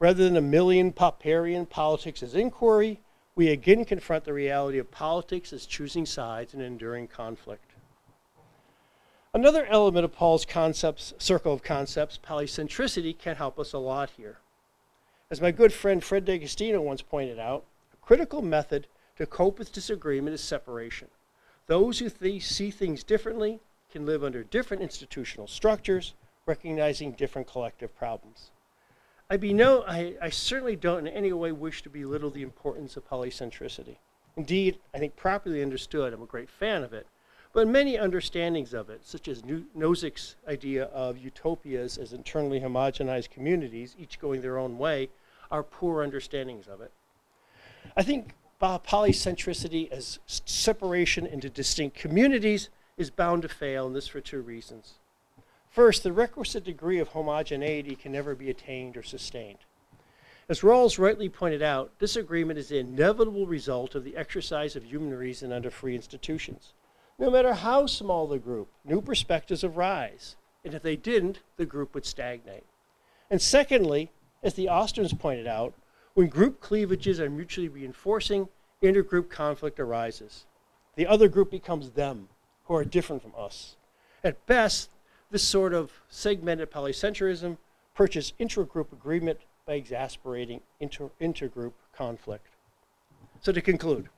Rather than a million Popperian politics as inquiry, we again confront the reality of politics as choosing sides and enduring conflict. Another element of Paul's concepts, circle of concepts, polycentricity, can help us a lot here. As my good friend Fred D'Agostino once pointed out, a critical method to cope with disagreement is separation. Those who th- see things differently can live under different institutional structures, recognizing different collective problems. I, be no, I, I certainly don't in any way wish to belittle the importance of polycentricity. Indeed, I think properly understood, I'm a great fan of it. But many understandings of it, such as Nozick's idea of utopias as internally homogenized communities, each going their own way, are poor understandings of it. I think polycentricity as separation into distinct communities is bound to fail, and this for two reasons. First, the requisite degree of homogeneity can never be attained or sustained. As Rawls rightly pointed out, disagreement is the inevitable result of the exercise of human reason under free institutions. No matter how small the group, new perspectives arise, and if they didn't, the group would stagnate. And secondly, as the Austrians pointed out, when group cleavages are mutually reinforcing, intergroup conflict arises. The other group becomes them, who are different from us. At best, this sort of segmented polycentrism purchases intergroup agreement by exasperating inter- intergroup conflict. So, to conclude,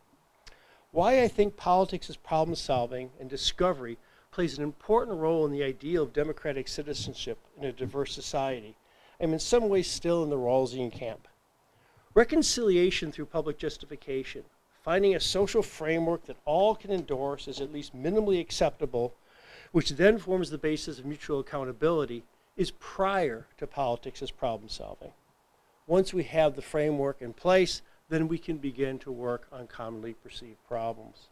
why I think politics is problem solving and discovery plays an important role in the ideal of democratic citizenship in a diverse society. I'm in some ways still in the Rawlsian camp. Reconciliation through public justification, finding a social framework that all can endorse as at least minimally acceptable, which then forms the basis of mutual accountability, is prior to politics as problem solving. Once we have the framework in place, then we can begin to work on commonly perceived problems.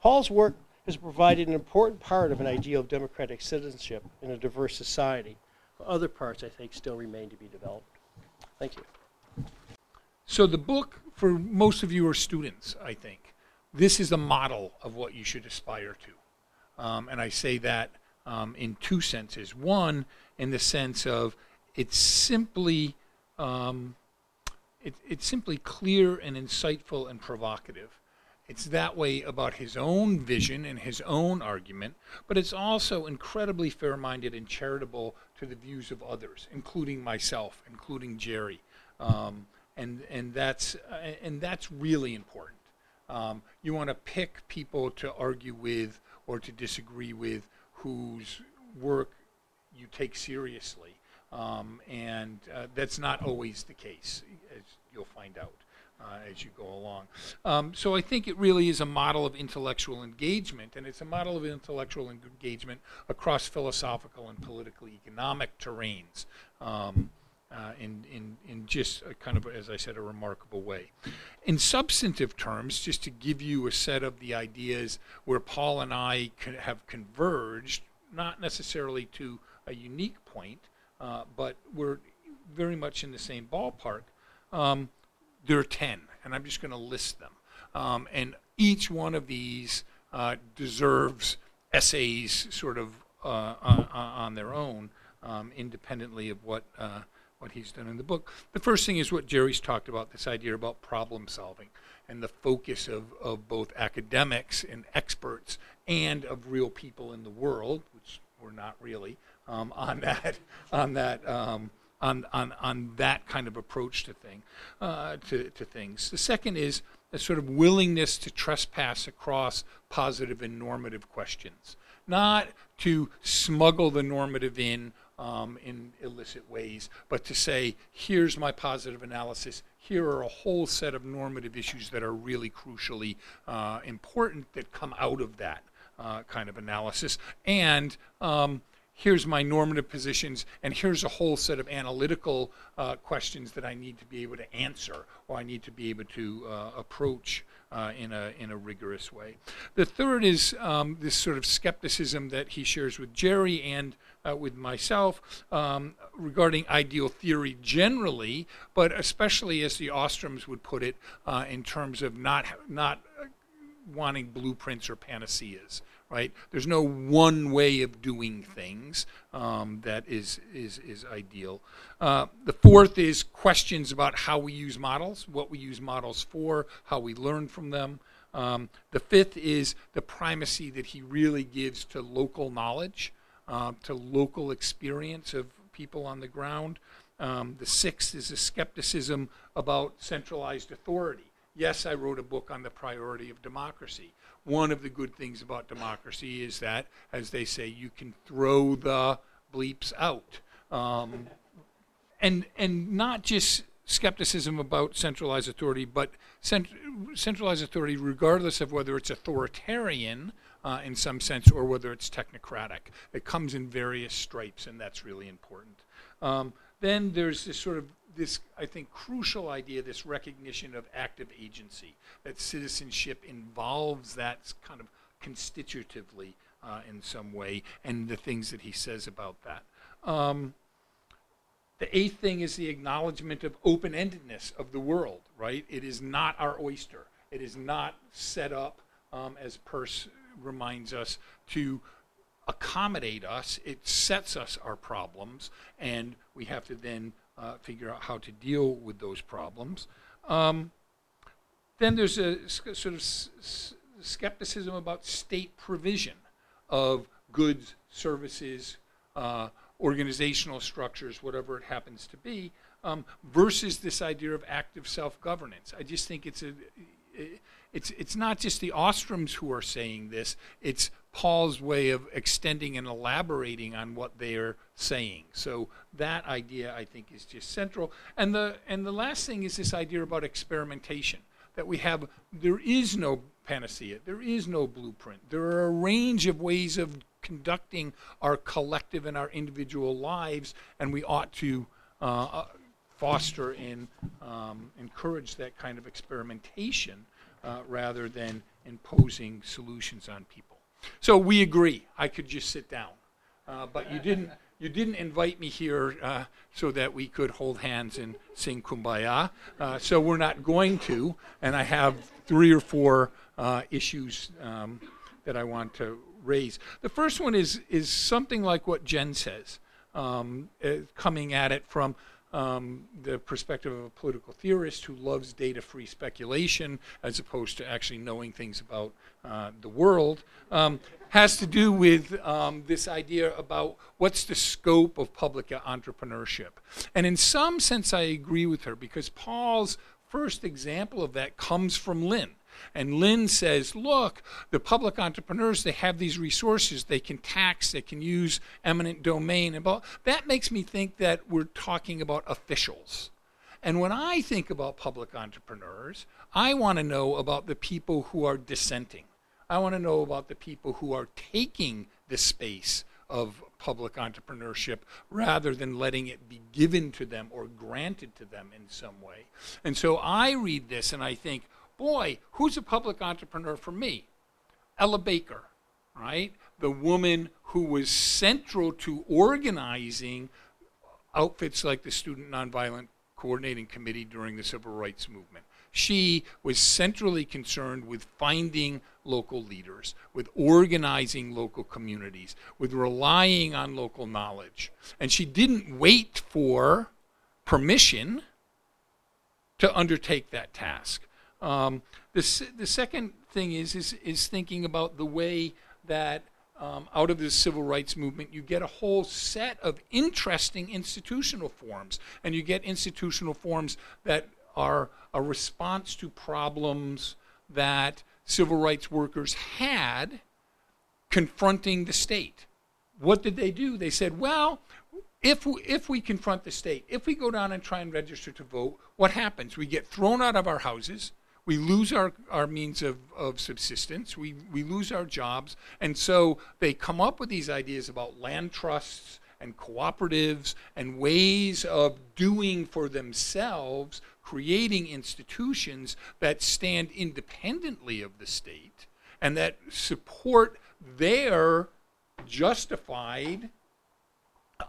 Paul's work has provided an important part of an ideal of democratic citizenship in a diverse society. Other parts, I think, still remain to be developed. Thank you. So the book, for most of you are students, I think. This is a model of what you should aspire to. Um, and I say that um, in two senses. One, in the sense of it's simply um, it, it's simply clear and insightful and provocative. It's that way about his own vision and his own argument, but it's also incredibly fair minded and charitable to the views of others, including myself, including Jerry. Um, and, and, that's, uh, and that's really important. Um, you want to pick people to argue with or to disagree with whose work you take seriously. Um, and uh, that's not always the case, as you'll find out uh, as you go along. Um, so I think it really is a model of intellectual engagement, and it's a model of intellectual engagement across philosophical and political economic terrains. Um, uh, in, in, in just kind of, as I said, a remarkable way. In substantive terms, just to give you a set of the ideas where Paul and I have converged, not necessarily to a unique point, uh, but we're very much in the same ballpark. Um, there are 10, and I'm just going to list them. Um, and each one of these uh, deserves essays sort of uh, on, on, their own, um, independently of what, uh, what he's done in the book. The first thing is what Jerry's talked about this idea about problem solving and the focus of, of both academics and experts and of real people in the world, which we're not really, um, on that, on that um, on, on, on that kind of approach to thing uh, to, to things. The second is a sort of willingness to trespass across positive and normative questions, not to smuggle the normative in um, in illicit ways, but to say, here's my positive analysis. Here are a whole set of normative issues that are really crucially uh, important that come out of that uh, kind of analysis, and um, here's my normative positions, and here's a whole set of analytical uh, questions that I need to be able to answer or I need to be able to uh, approach uh, in, a, in a rigorous way. The third is um, this sort of skepticism that he shares with Jerry and uh, with myself um, regarding ideal theory generally, but especially as the Ostroms would put it, uh, in terms of not, not wanting blueprints or panaceas right? There's no one way of doing things um, that is, is, is ideal. Uh, the fourth is questions about how we use models, what we use models for, how we learn from them. Um, the fifth is the primacy that he really gives to local knowledge, uh, to local experience of people on the ground. Um, the sixth is a skepticism about centralized authority. Yes, I wrote a book on the priority of democracy one of the good things about democracy is that, as they say, you can throw the bleeps out. Um, and, and not just skepticism about centralized authority, but cent- centralized authority, regardless of whether it's authoritarian uh, in some sense or whether it's technocratic. It comes in various stripes, and that's really important. Um, then there's this sort of this, I think, crucial idea, this recognition of active agency, that citizenship involves that kind of constitutively uh, in some way, and the things that he says about that. Um, the eighth thing is the acknowledgement of open endedness of the world, right? It is not our oyster. It is not set up, um, as Peirce reminds us, to accommodate us. It sets us our problems, and we have to then uh, figure out how to deal with those problems. Um, then there's a sort of skepticism about state provision of goods, services, uh, organizational structures, whatever it happens to be, um, versus this idea of active self-governance. I just think it's a it's it's not just the Ostroms who are saying this. It's Paul's way of extending and elaborating on what they are saying. So that idea, I think, is just central. And the and the last thing is this idea about experimentation that we have. There is no panacea. There is no blueprint. There are a range of ways of conducting our collective and our individual lives, and we ought to. Uh, uh foster and um, encourage that kind of experimentation uh, rather than imposing solutions on people. So we agree. I could just sit down, uh, but you didn't. You didn't invite me here uh, so that we could hold hands and sing "Kumbaya." Uh, so we're not going to. And I have three or four uh, issues um, that I want to raise. The first one is is something like what Jen says, um, uh, coming at it from um, the perspective of a political theorist who loves data free speculation as opposed to actually knowing things about uh, the world, um, has to do with um, this idea about what's the scope of public entrepreneurship. And in some sense, I agree with her because Paul's first example of that comes from Lin. And Lin says, look, the public entrepreneurs, they have these resources. They can tax, they can use eminent domain. And that makes me think that we're talking about officials. And when I think about public entrepreneurs, I want to know about the people who are dissenting. I want to know about the people who are taking the space of public entrepreneurship rather than letting it be given to them or granted to them in some way. And so I read this and I think, boy, who's a public entrepreneur for me? Ella Baker, right? The woman who was central to organizing outfits like the Student Nonviolent Coordinating Committee during the Civil Rights Movement. She was centrally concerned with finding local leaders, with organizing local communities, with relying on local knowledge. And she didn't wait for permission to undertake that task. Um, the, the second thing is, is, is thinking about the way that um, out of the civil rights movement, you get a whole set of interesting institutional forms. And you get institutional forms that are a response to problems that civil rights workers had confronting the state. What did they do? They said, well, if we, if we confront the state, if we go down and try and register to vote, what happens? We get thrown out of our houses we lose our, our means of, of subsistence, we, we lose our jobs. And so they come up with these ideas about land trusts and cooperatives and ways of doing for themselves, creating institutions that stand independently of the state and that support their justified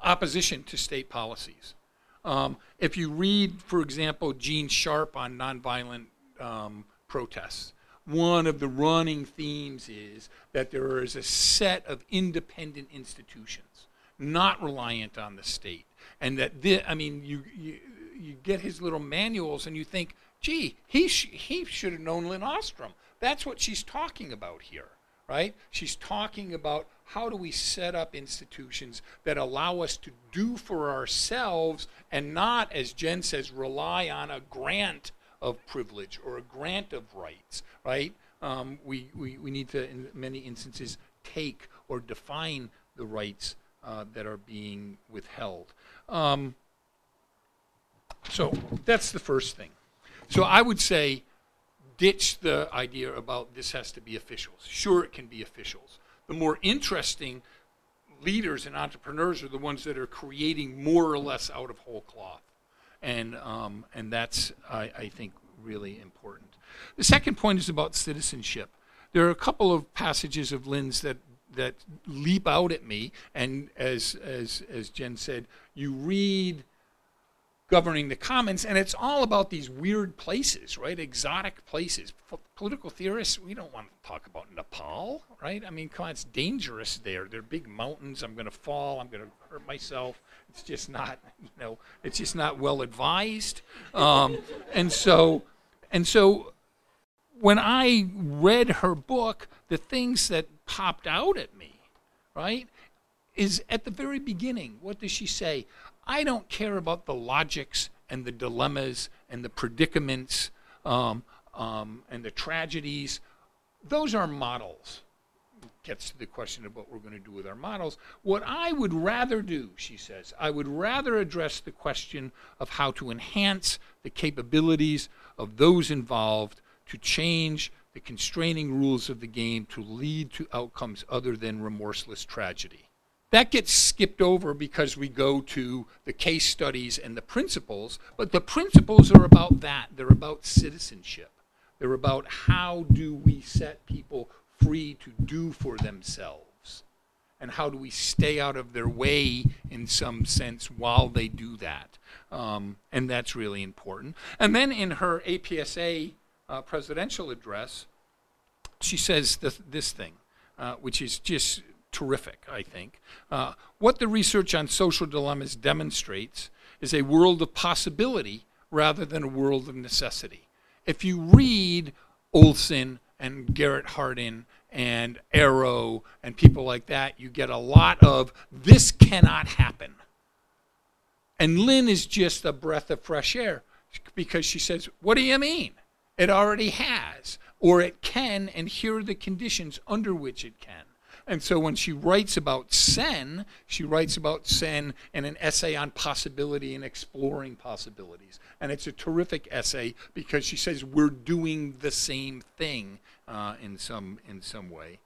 opposition to state policies. Um, if you read, for example, Gene Sharp on nonviolent um, protests. One of the running themes is that there is a set of independent institutions, not reliant on the state, and that this, I mean, you, you you get his little manuals and you think, gee, he sh- he should have known Lin Ostrom. That's what she's talking about here, right? She's talking about how do we set up institutions that allow us to do for ourselves and not, as Jen says, rely on a grant of privilege or a grant of rights, right? Um, we, we, we need to, in many instances, take or define the rights uh, that are being withheld. Um, so that's the first thing. So I would say ditch the idea about this has to be officials. Sure, it can be officials. The more interesting leaders and entrepreneurs are the ones that are creating more or less out of whole cloth and um, and that's I, I think really important. The second point is about citizenship. There are a couple of passages of Lin's that that leap out at me, and as as as Jen said, you read governing the commons and it's all about these weird places right exotic places F- political theorists we don't want to talk about Nepal right i mean come on it's dangerous there they're big mountains i'm going to fall i'm going to hurt myself it's just not, you know, it's just not well advised. Um, and so, and so, when I read her book, the things that popped out at me, right, is at the very beginning. What does she say? I don't care about the logics and the dilemmas and the predicaments um, um, and the tragedies. Those are models gets to the question of what we're going to do with our models. What I would rather do, she says, I would rather address the question of how to enhance the capabilities of those involved to change the constraining rules of the game to lead to outcomes other than remorseless tragedy. That gets skipped over because we go to the case studies and the principles, but the principles are about that. They're about citizenship. They're about how do we set people free to do for themselves? And how do we stay out of their way in some sense while they do that? Um, and that's really important. And then in her APSA uh, presidential address, she says this, this thing, uh, which is just terrific, I think. Uh, what the research on social dilemmas demonstrates is a world of possibility rather than a world of necessity. If you read Olson and Garrett Hardin and Arrow and people like that, you get a lot of this cannot happen. And Lin is just a breath of fresh air because she says, What do you mean? It already has, or it can, and here are the conditions under which it can. And so when she writes about Sen, she writes about Sen in an essay on possibility and exploring possibilities. And it's a terrific essay because she says we're doing the same thing uh, in some in some way.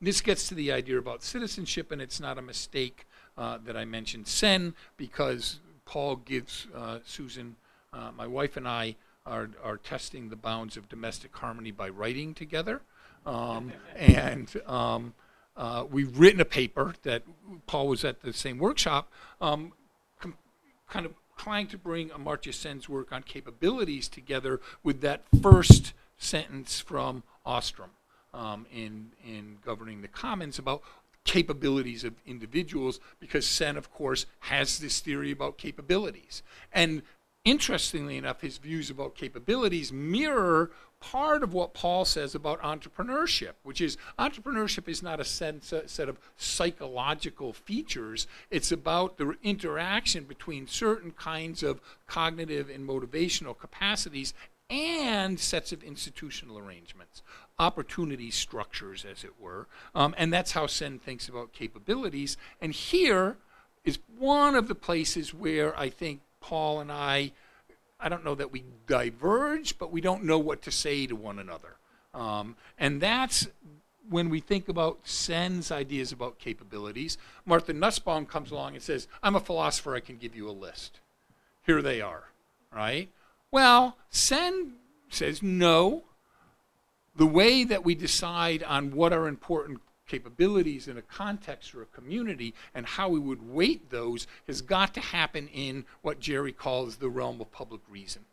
This gets to the idea about citizenship, and it's not a mistake uh, that I mentioned Sen because Paul gives uh, Susan, uh, my wife, and I are, are testing the bounds of domestic harmony by writing together. Um, and um, uh, we've written a paper that Paul was at the same workshop, um, com- kind of trying to bring Amartya Sen's work on capabilities together with that first sentence from Ostrom um, in, in governing the commons about capabilities of individuals because Sen, of course, has this theory about capabilities. And interestingly enough, his views about capabilities mirror part of what Paul says about entrepreneurship, which is entrepreneurship is not a sense, a set of psychological features. It's about the interaction between certain kinds of cognitive and motivational capacities and sets of institutional arrangements, opportunity structures, as it were. Um, and that's how Sen thinks about capabilities. And here is one of the places where I think Paul and I I don't know that we diverge, but we don't know what to say to one another. Um, and that's when we think about Sen's ideas about capabilities. Martha Nussbaum comes along and says, I'm a philosopher, I can give you a list. Here they are, right? Well, Sen says, no. The way that we decide on what are important capabilities in a context or a community and how we would weight those has got to happen in what Jerry calls the realm of public reason.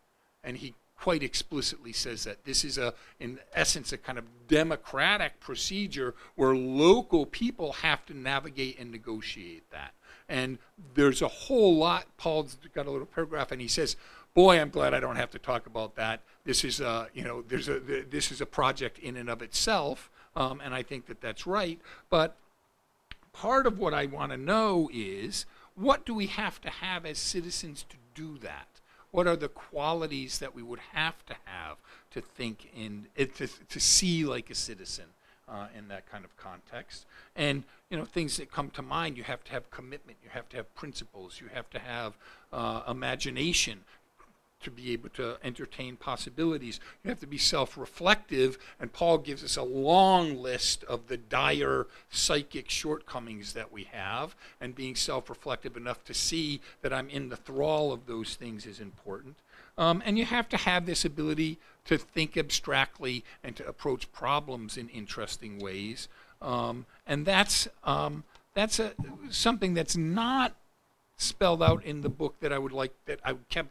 And he quite explicitly says that this is a in essence a kind of democratic procedure where local people have to navigate and negotiate that and there's a whole lot paul's got a little paragraph and he says boy i'm glad i don't have to talk about that this is a you know there's a this is a project in and of itself um, and I think that that's right. But part of what I want to know is what do we have to have as citizens to do that? What are the qualities that we would have to have to think in, eh, to, to see like a citizen uh, in that kind of context? And you know, things that come to mind. You have to have commitment. You have to have principles. You have to have uh, imagination to be able to entertain possibilities. You have to be self reflective, and Paul gives us a long list of the dire psychic shortcomings that we have, and being self reflective enough to see that I'm in the thrall of those things is important. Um, and you have to have this ability to think abstractly and to approach problems in interesting ways. Um, and that's, um, that's a, something that's not spelled out in the book that I would like, that I kept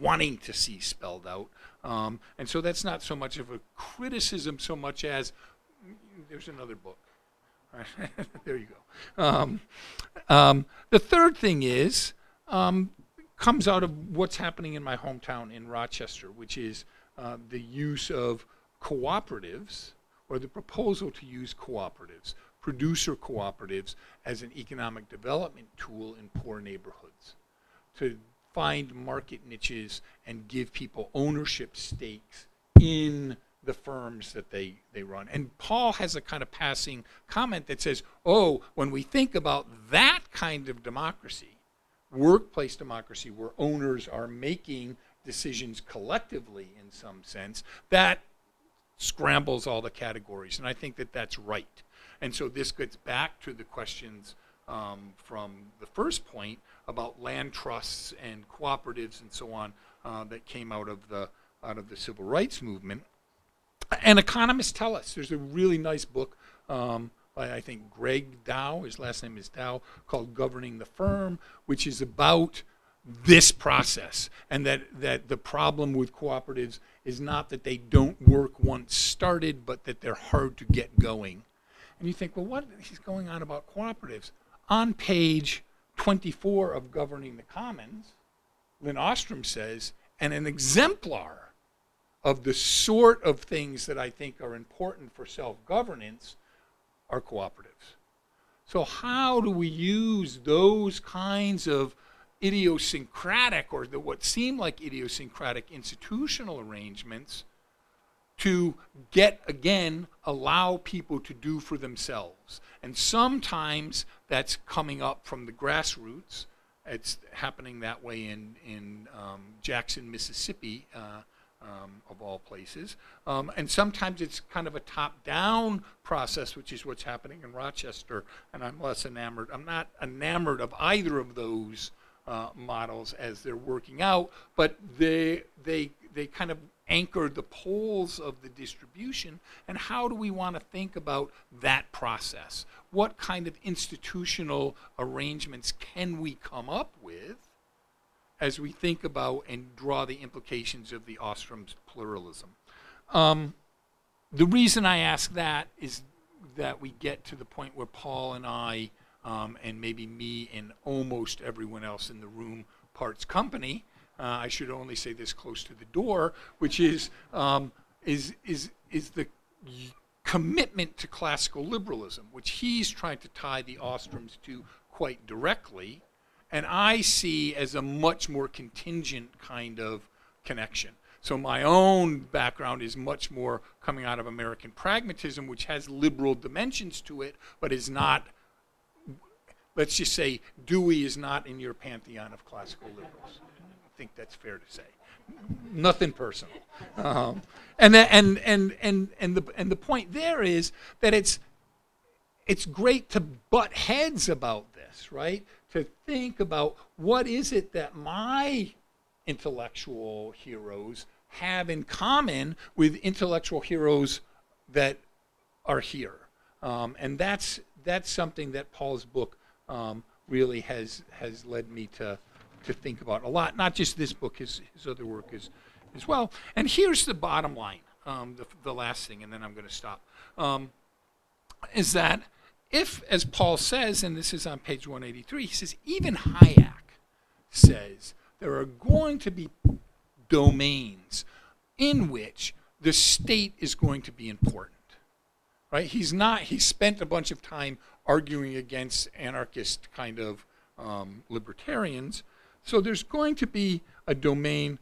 wanting to see spelled out. Um, and so that's not so much of a criticism so much as there's another book. there you go. Um, um, the third thing is um, comes out of what's happening in my hometown in Rochester, which is uh, the use of cooperatives or the proposal to use cooperatives, producer cooperatives, as an economic development tool in poor neighborhoods to find market niches and give people ownership stakes in the firms that they, they run. And Paul has a kind of passing comment that says, oh, when we think about that kind of democracy, workplace democracy, where owners are making decisions collectively in some sense, that scrambles all the categories. And I think that that's right. And so this gets back to the questions um, from the first point about land trusts and cooperatives and so on uh, that came out of the out of the civil rights movement. And economists tell us there's a really nice book um, by I think Greg Dow, his last name is Dow, called "Governing the Firm," which is about this process and that that the problem with cooperatives is not that they don't work once started, but that they're hard to get going. And you think, well, what is going on about cooperatives? On page 24 of Governing the Commons, Lin Ostrom says, and an exemplar of the sort of things that I think are important for self governance are cooperatives. So, how do we use those kinds of idiosyncratic or the, what seem like idiosyncratic institutional arrangements to get again allow people to do for themselves and sometimes that's coming up from the grassroots it's happening that way in in um, Jackson, Mississippi, uh, um, of all places. Um, and sometimes it's kind of a top-down process, which is what's happening in Rochester. And I'm less enamored. I'm not enamored of either of those uh, models as they're working out, but they they they kind of anchor the poles of the distribution. And how do we want to think about that process? What kind of institutional arrangements can we come up with as we think about and draw the implications of the Ostrom's pluralism? Um, the reason I ask that is that we get to the point where Paul and I, um, and maybe me and almost everyone else in the room, parts company, uh, I should only say this close to the door, which is um, is is is the commitment to classical liberalism, which he's trying to tie the Ostroms to quite directly, and I see as a much more contingent kind of connection. So my own background is much more coming out of American pragmatism, which has liberal dimensions to it, but is not. Let's just say Dewey is not in your pantheon of classical liberals think that's fair to say. Nothing personal. Um, and, and, and, and, and, the, and the point there is that it's, it's great to butt heads about this, right? To think about what is it that my intellectual heroes have in common with intellectual heroes that are here. Um, and that's, that's something that Paul's book um, really has, has led me to, to think about a lot, not just this book, his, his other work as, as well. And here's the bottom line, um, the, the last thing, and then I'm going to stop, um, is that if, as Paul says, and this is on page 183, he says, even Hayek says there are going to be domains in which the state is going to be important. Right? He's not, he spent a bunch of time arguing against anarchist kind of um, libertarians, so there's going to be a domain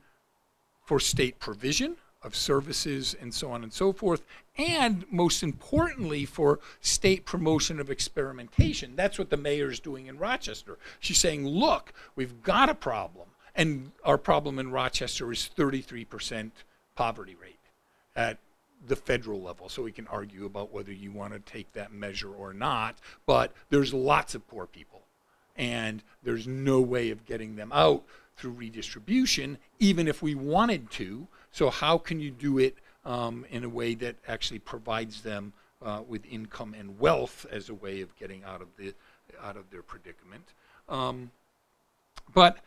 for state provision of services and so on and so forth, and most importantly, for state promotion of experimentation. That's what the mayor's doing in Rochester. She's saying, look, we've got a problem, and our problem in Rochester is 33% poverty rate at the federal level. So we can argue about whether you want to take that measure or not, but there's lots of poor people and there's no way of getting them out through redistribution, even if we wanted to. So, how can you do it um, in a way that actually provides them uh, with income and wealth as a way of getting out of the out of their predicament? Um, but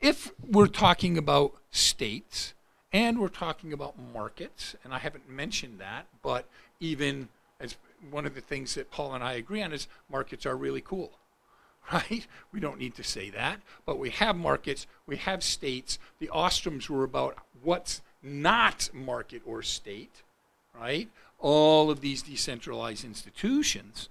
if we're talking about states and we're talking about markets, and I haven't mentioned that, but even as one of the things that Paul and I agree on is markets are really cool. right? We don't need to say that. But we have markets, we have states. The Ostroms were about what's not market or state, right? All of these decentralized institutions.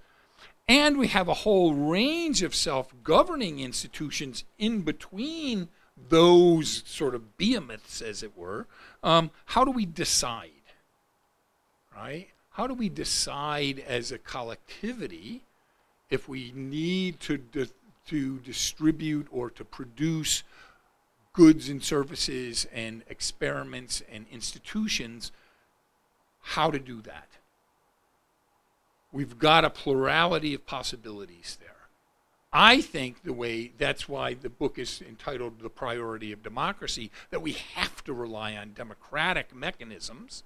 And we have a whole range of self governing institutions in between those sort of behemoths, as it were. Um, how do we decide? Right? How do we decide as a collectivity if we need to, to distribute or to produce goods and services and experiments and institutions, how to do that. We've got a plurality of possibilities there. I think the way that's why the book is entitled The Priority of Democracy, that we have to rely on democratic mechanisms,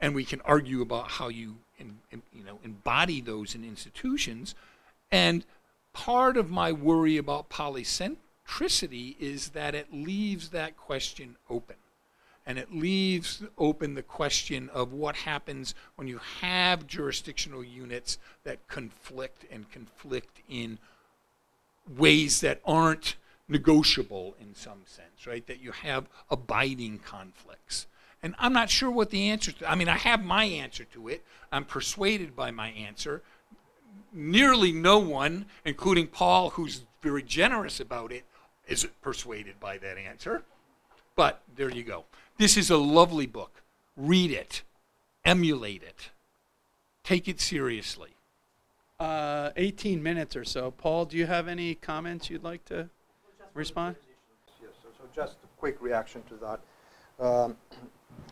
and we can argue about how you in, in, you know, embody those in institutions. And part of my worry about polycentricity is that it leaves that question open. And it leaves open the question of what happens when you have jurisdictional units that conflict and conflict in ways that aren't negotiable in some sense, right? That you have abiding conflicts. And I'm not sure what the answer to I mean, I have my answer to it. I'm persuaded by my answer. Nearly no one, including Paul, who's very generous about it, is persuaded by that answer. But there you go. This is a lovely book. Read it, emulate it, take it seriously. Uh, 18 minutes or so. Paul, do you have any comments you'd like to respond? Yes, so, so just a quick reaction to that. Um,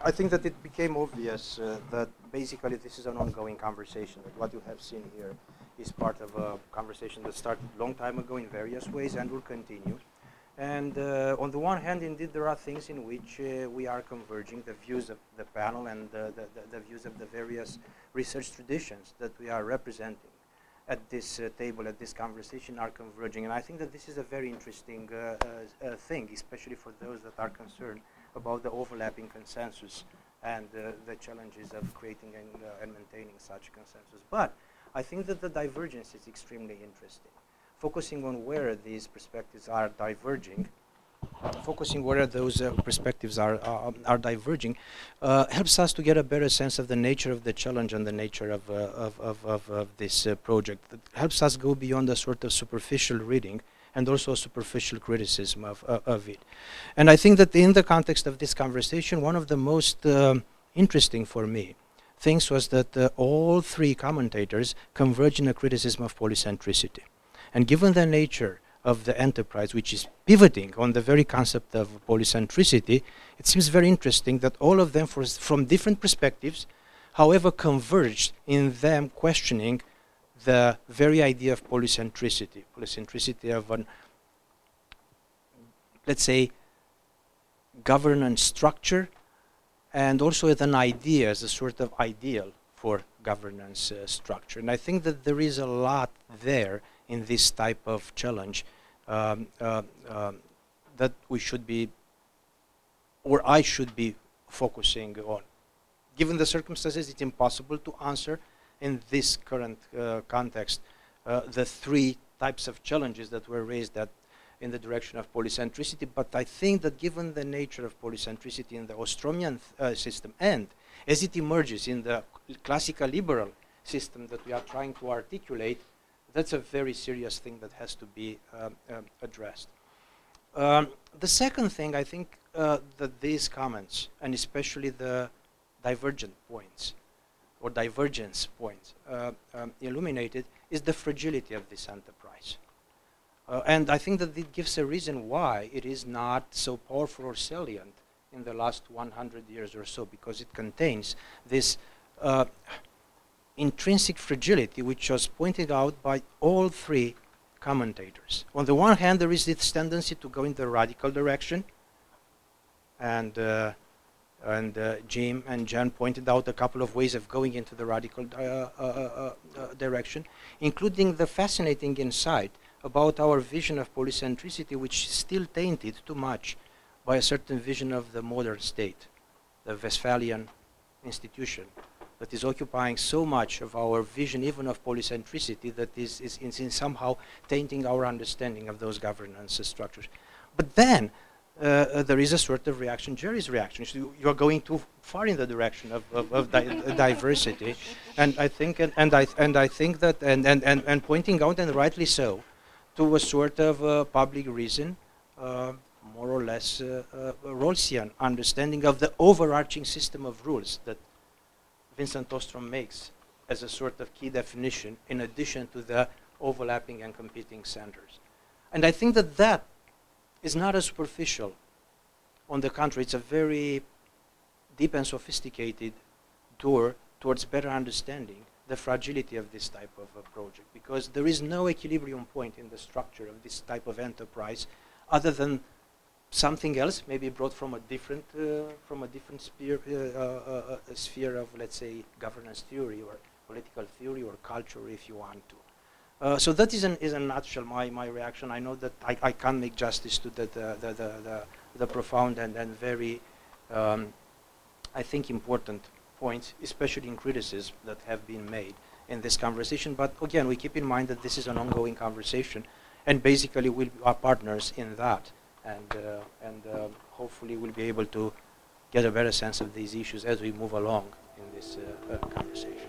I think that it became obvious uh, that basically this is an ongoing conversation, that what you have seen here is part of a conversation that started long time ago in various ways and will continue. And uh, on the one hand, indeed, there are things in which uh, we are converging, the views of the panel and the, the, the, views of the various research traditions that we are representing at this uh, table, at this conversation, are converging. And I think that this is a very interesting uh, uh, thing, especially for those that are concerned about the overlapping consensus and the challenges of creating and, and maintaining such consensus. But I think that the divergence is extremely interesting focusing on where these perspectives are diverging, focusing where those uh, perspectives are uh, are diverging, uh, helps us to get a better sense of the nature of the challenge and the nature of uh, of, of, of, this uh, project. It helps us go beyond a sort of superficial reading and also superficial criticism of, of it. And I think that in the context of this conversation, one of the most um, interesting for me things was that uh, all three commentators converge in a criticism of polycentricity. And given the nature of the enterprise, which is pivoting on the very concept of polycentricity, it seems very interesting that all of them, from different perspectives, however, converged in them questioning the very idea of polycentricity, polycentricity of an, let's say, governance structure, and also as an idea, as a sort of ideal for governance uh, structure. And I think that there is a lot there in this type of challenge um, uh, uh, that we should be, or I should be focusing on. Given the circumstances, it's impossible to answer in this current uh, context uh, the three types of challenges that were raised that in the direction of polycentricity, but I think that given the nature of polycentricity in the Ostromian uh, system and as it emerges in the classical liberal system that we are trying to articulate, that's a very serious thing that has to be um, um, addressed. Um, the second thing, I think uh, that these comments, and especially the divergent points or divergence points uh, um, illuminated, is the fragility of this enterprise. Uh, and I think that it gives a reason why it is not so powerful or salient in the last 100 years or so, because it contains this uh, intrinsic fragility, which was pointed out by all three commentators. On the one hand, there is this tendency to go in the radical direction, and uh, and uh, Jim and Jen pointed out a couple of ways of going into the radical uh, uh, uh, direction, including the fascinating insight about our vision of polycentricity, which is still tainted too much by a certain vision of the modern state, the Westphalian institution that is occupying so much of our vision, even of polycentricity, that is, is, is somehow tainting our understanding of those governance structures. But then uh, uh, there is a sort of reaction, Jerry's reaction. So you are going too far in the direction of, of, of di diversity, and I think, and, and, I and I think that, and, and, and, and pointing out, and rightly so, to a sort of uh, public reason, uh, more or less uh, uh, Rawlsian understanding of the overarching system of rules that Vincent Ostrom makes as a sort of key definition in addition to the overlapping and competing centers. And I think that that is not as superficial. On the contrary, it's a very deep and sophisticated door towards better understanding the fragility of this type of a project because there is no equilibrium point in the structure of this type of enterprise other than something else, maybe brought from a different uh, from a different sphere, uh, uh, uh, sphere of let's say governance theory or political theory or culture, if you want to. Uh, so that is, an, is in nutshell my, my reaction. I know that I, I can't make justice to the, the, the, the, the profound and, and very, um, I think, important points, especially in criticism that have been made in this conversation. But again, we keep in mind that this is an ongoing conversation and basically we are partners in that, and uh, and um, hopefully we'll be able to get a better sense of these issues as we move along in this uh, uh, conversation.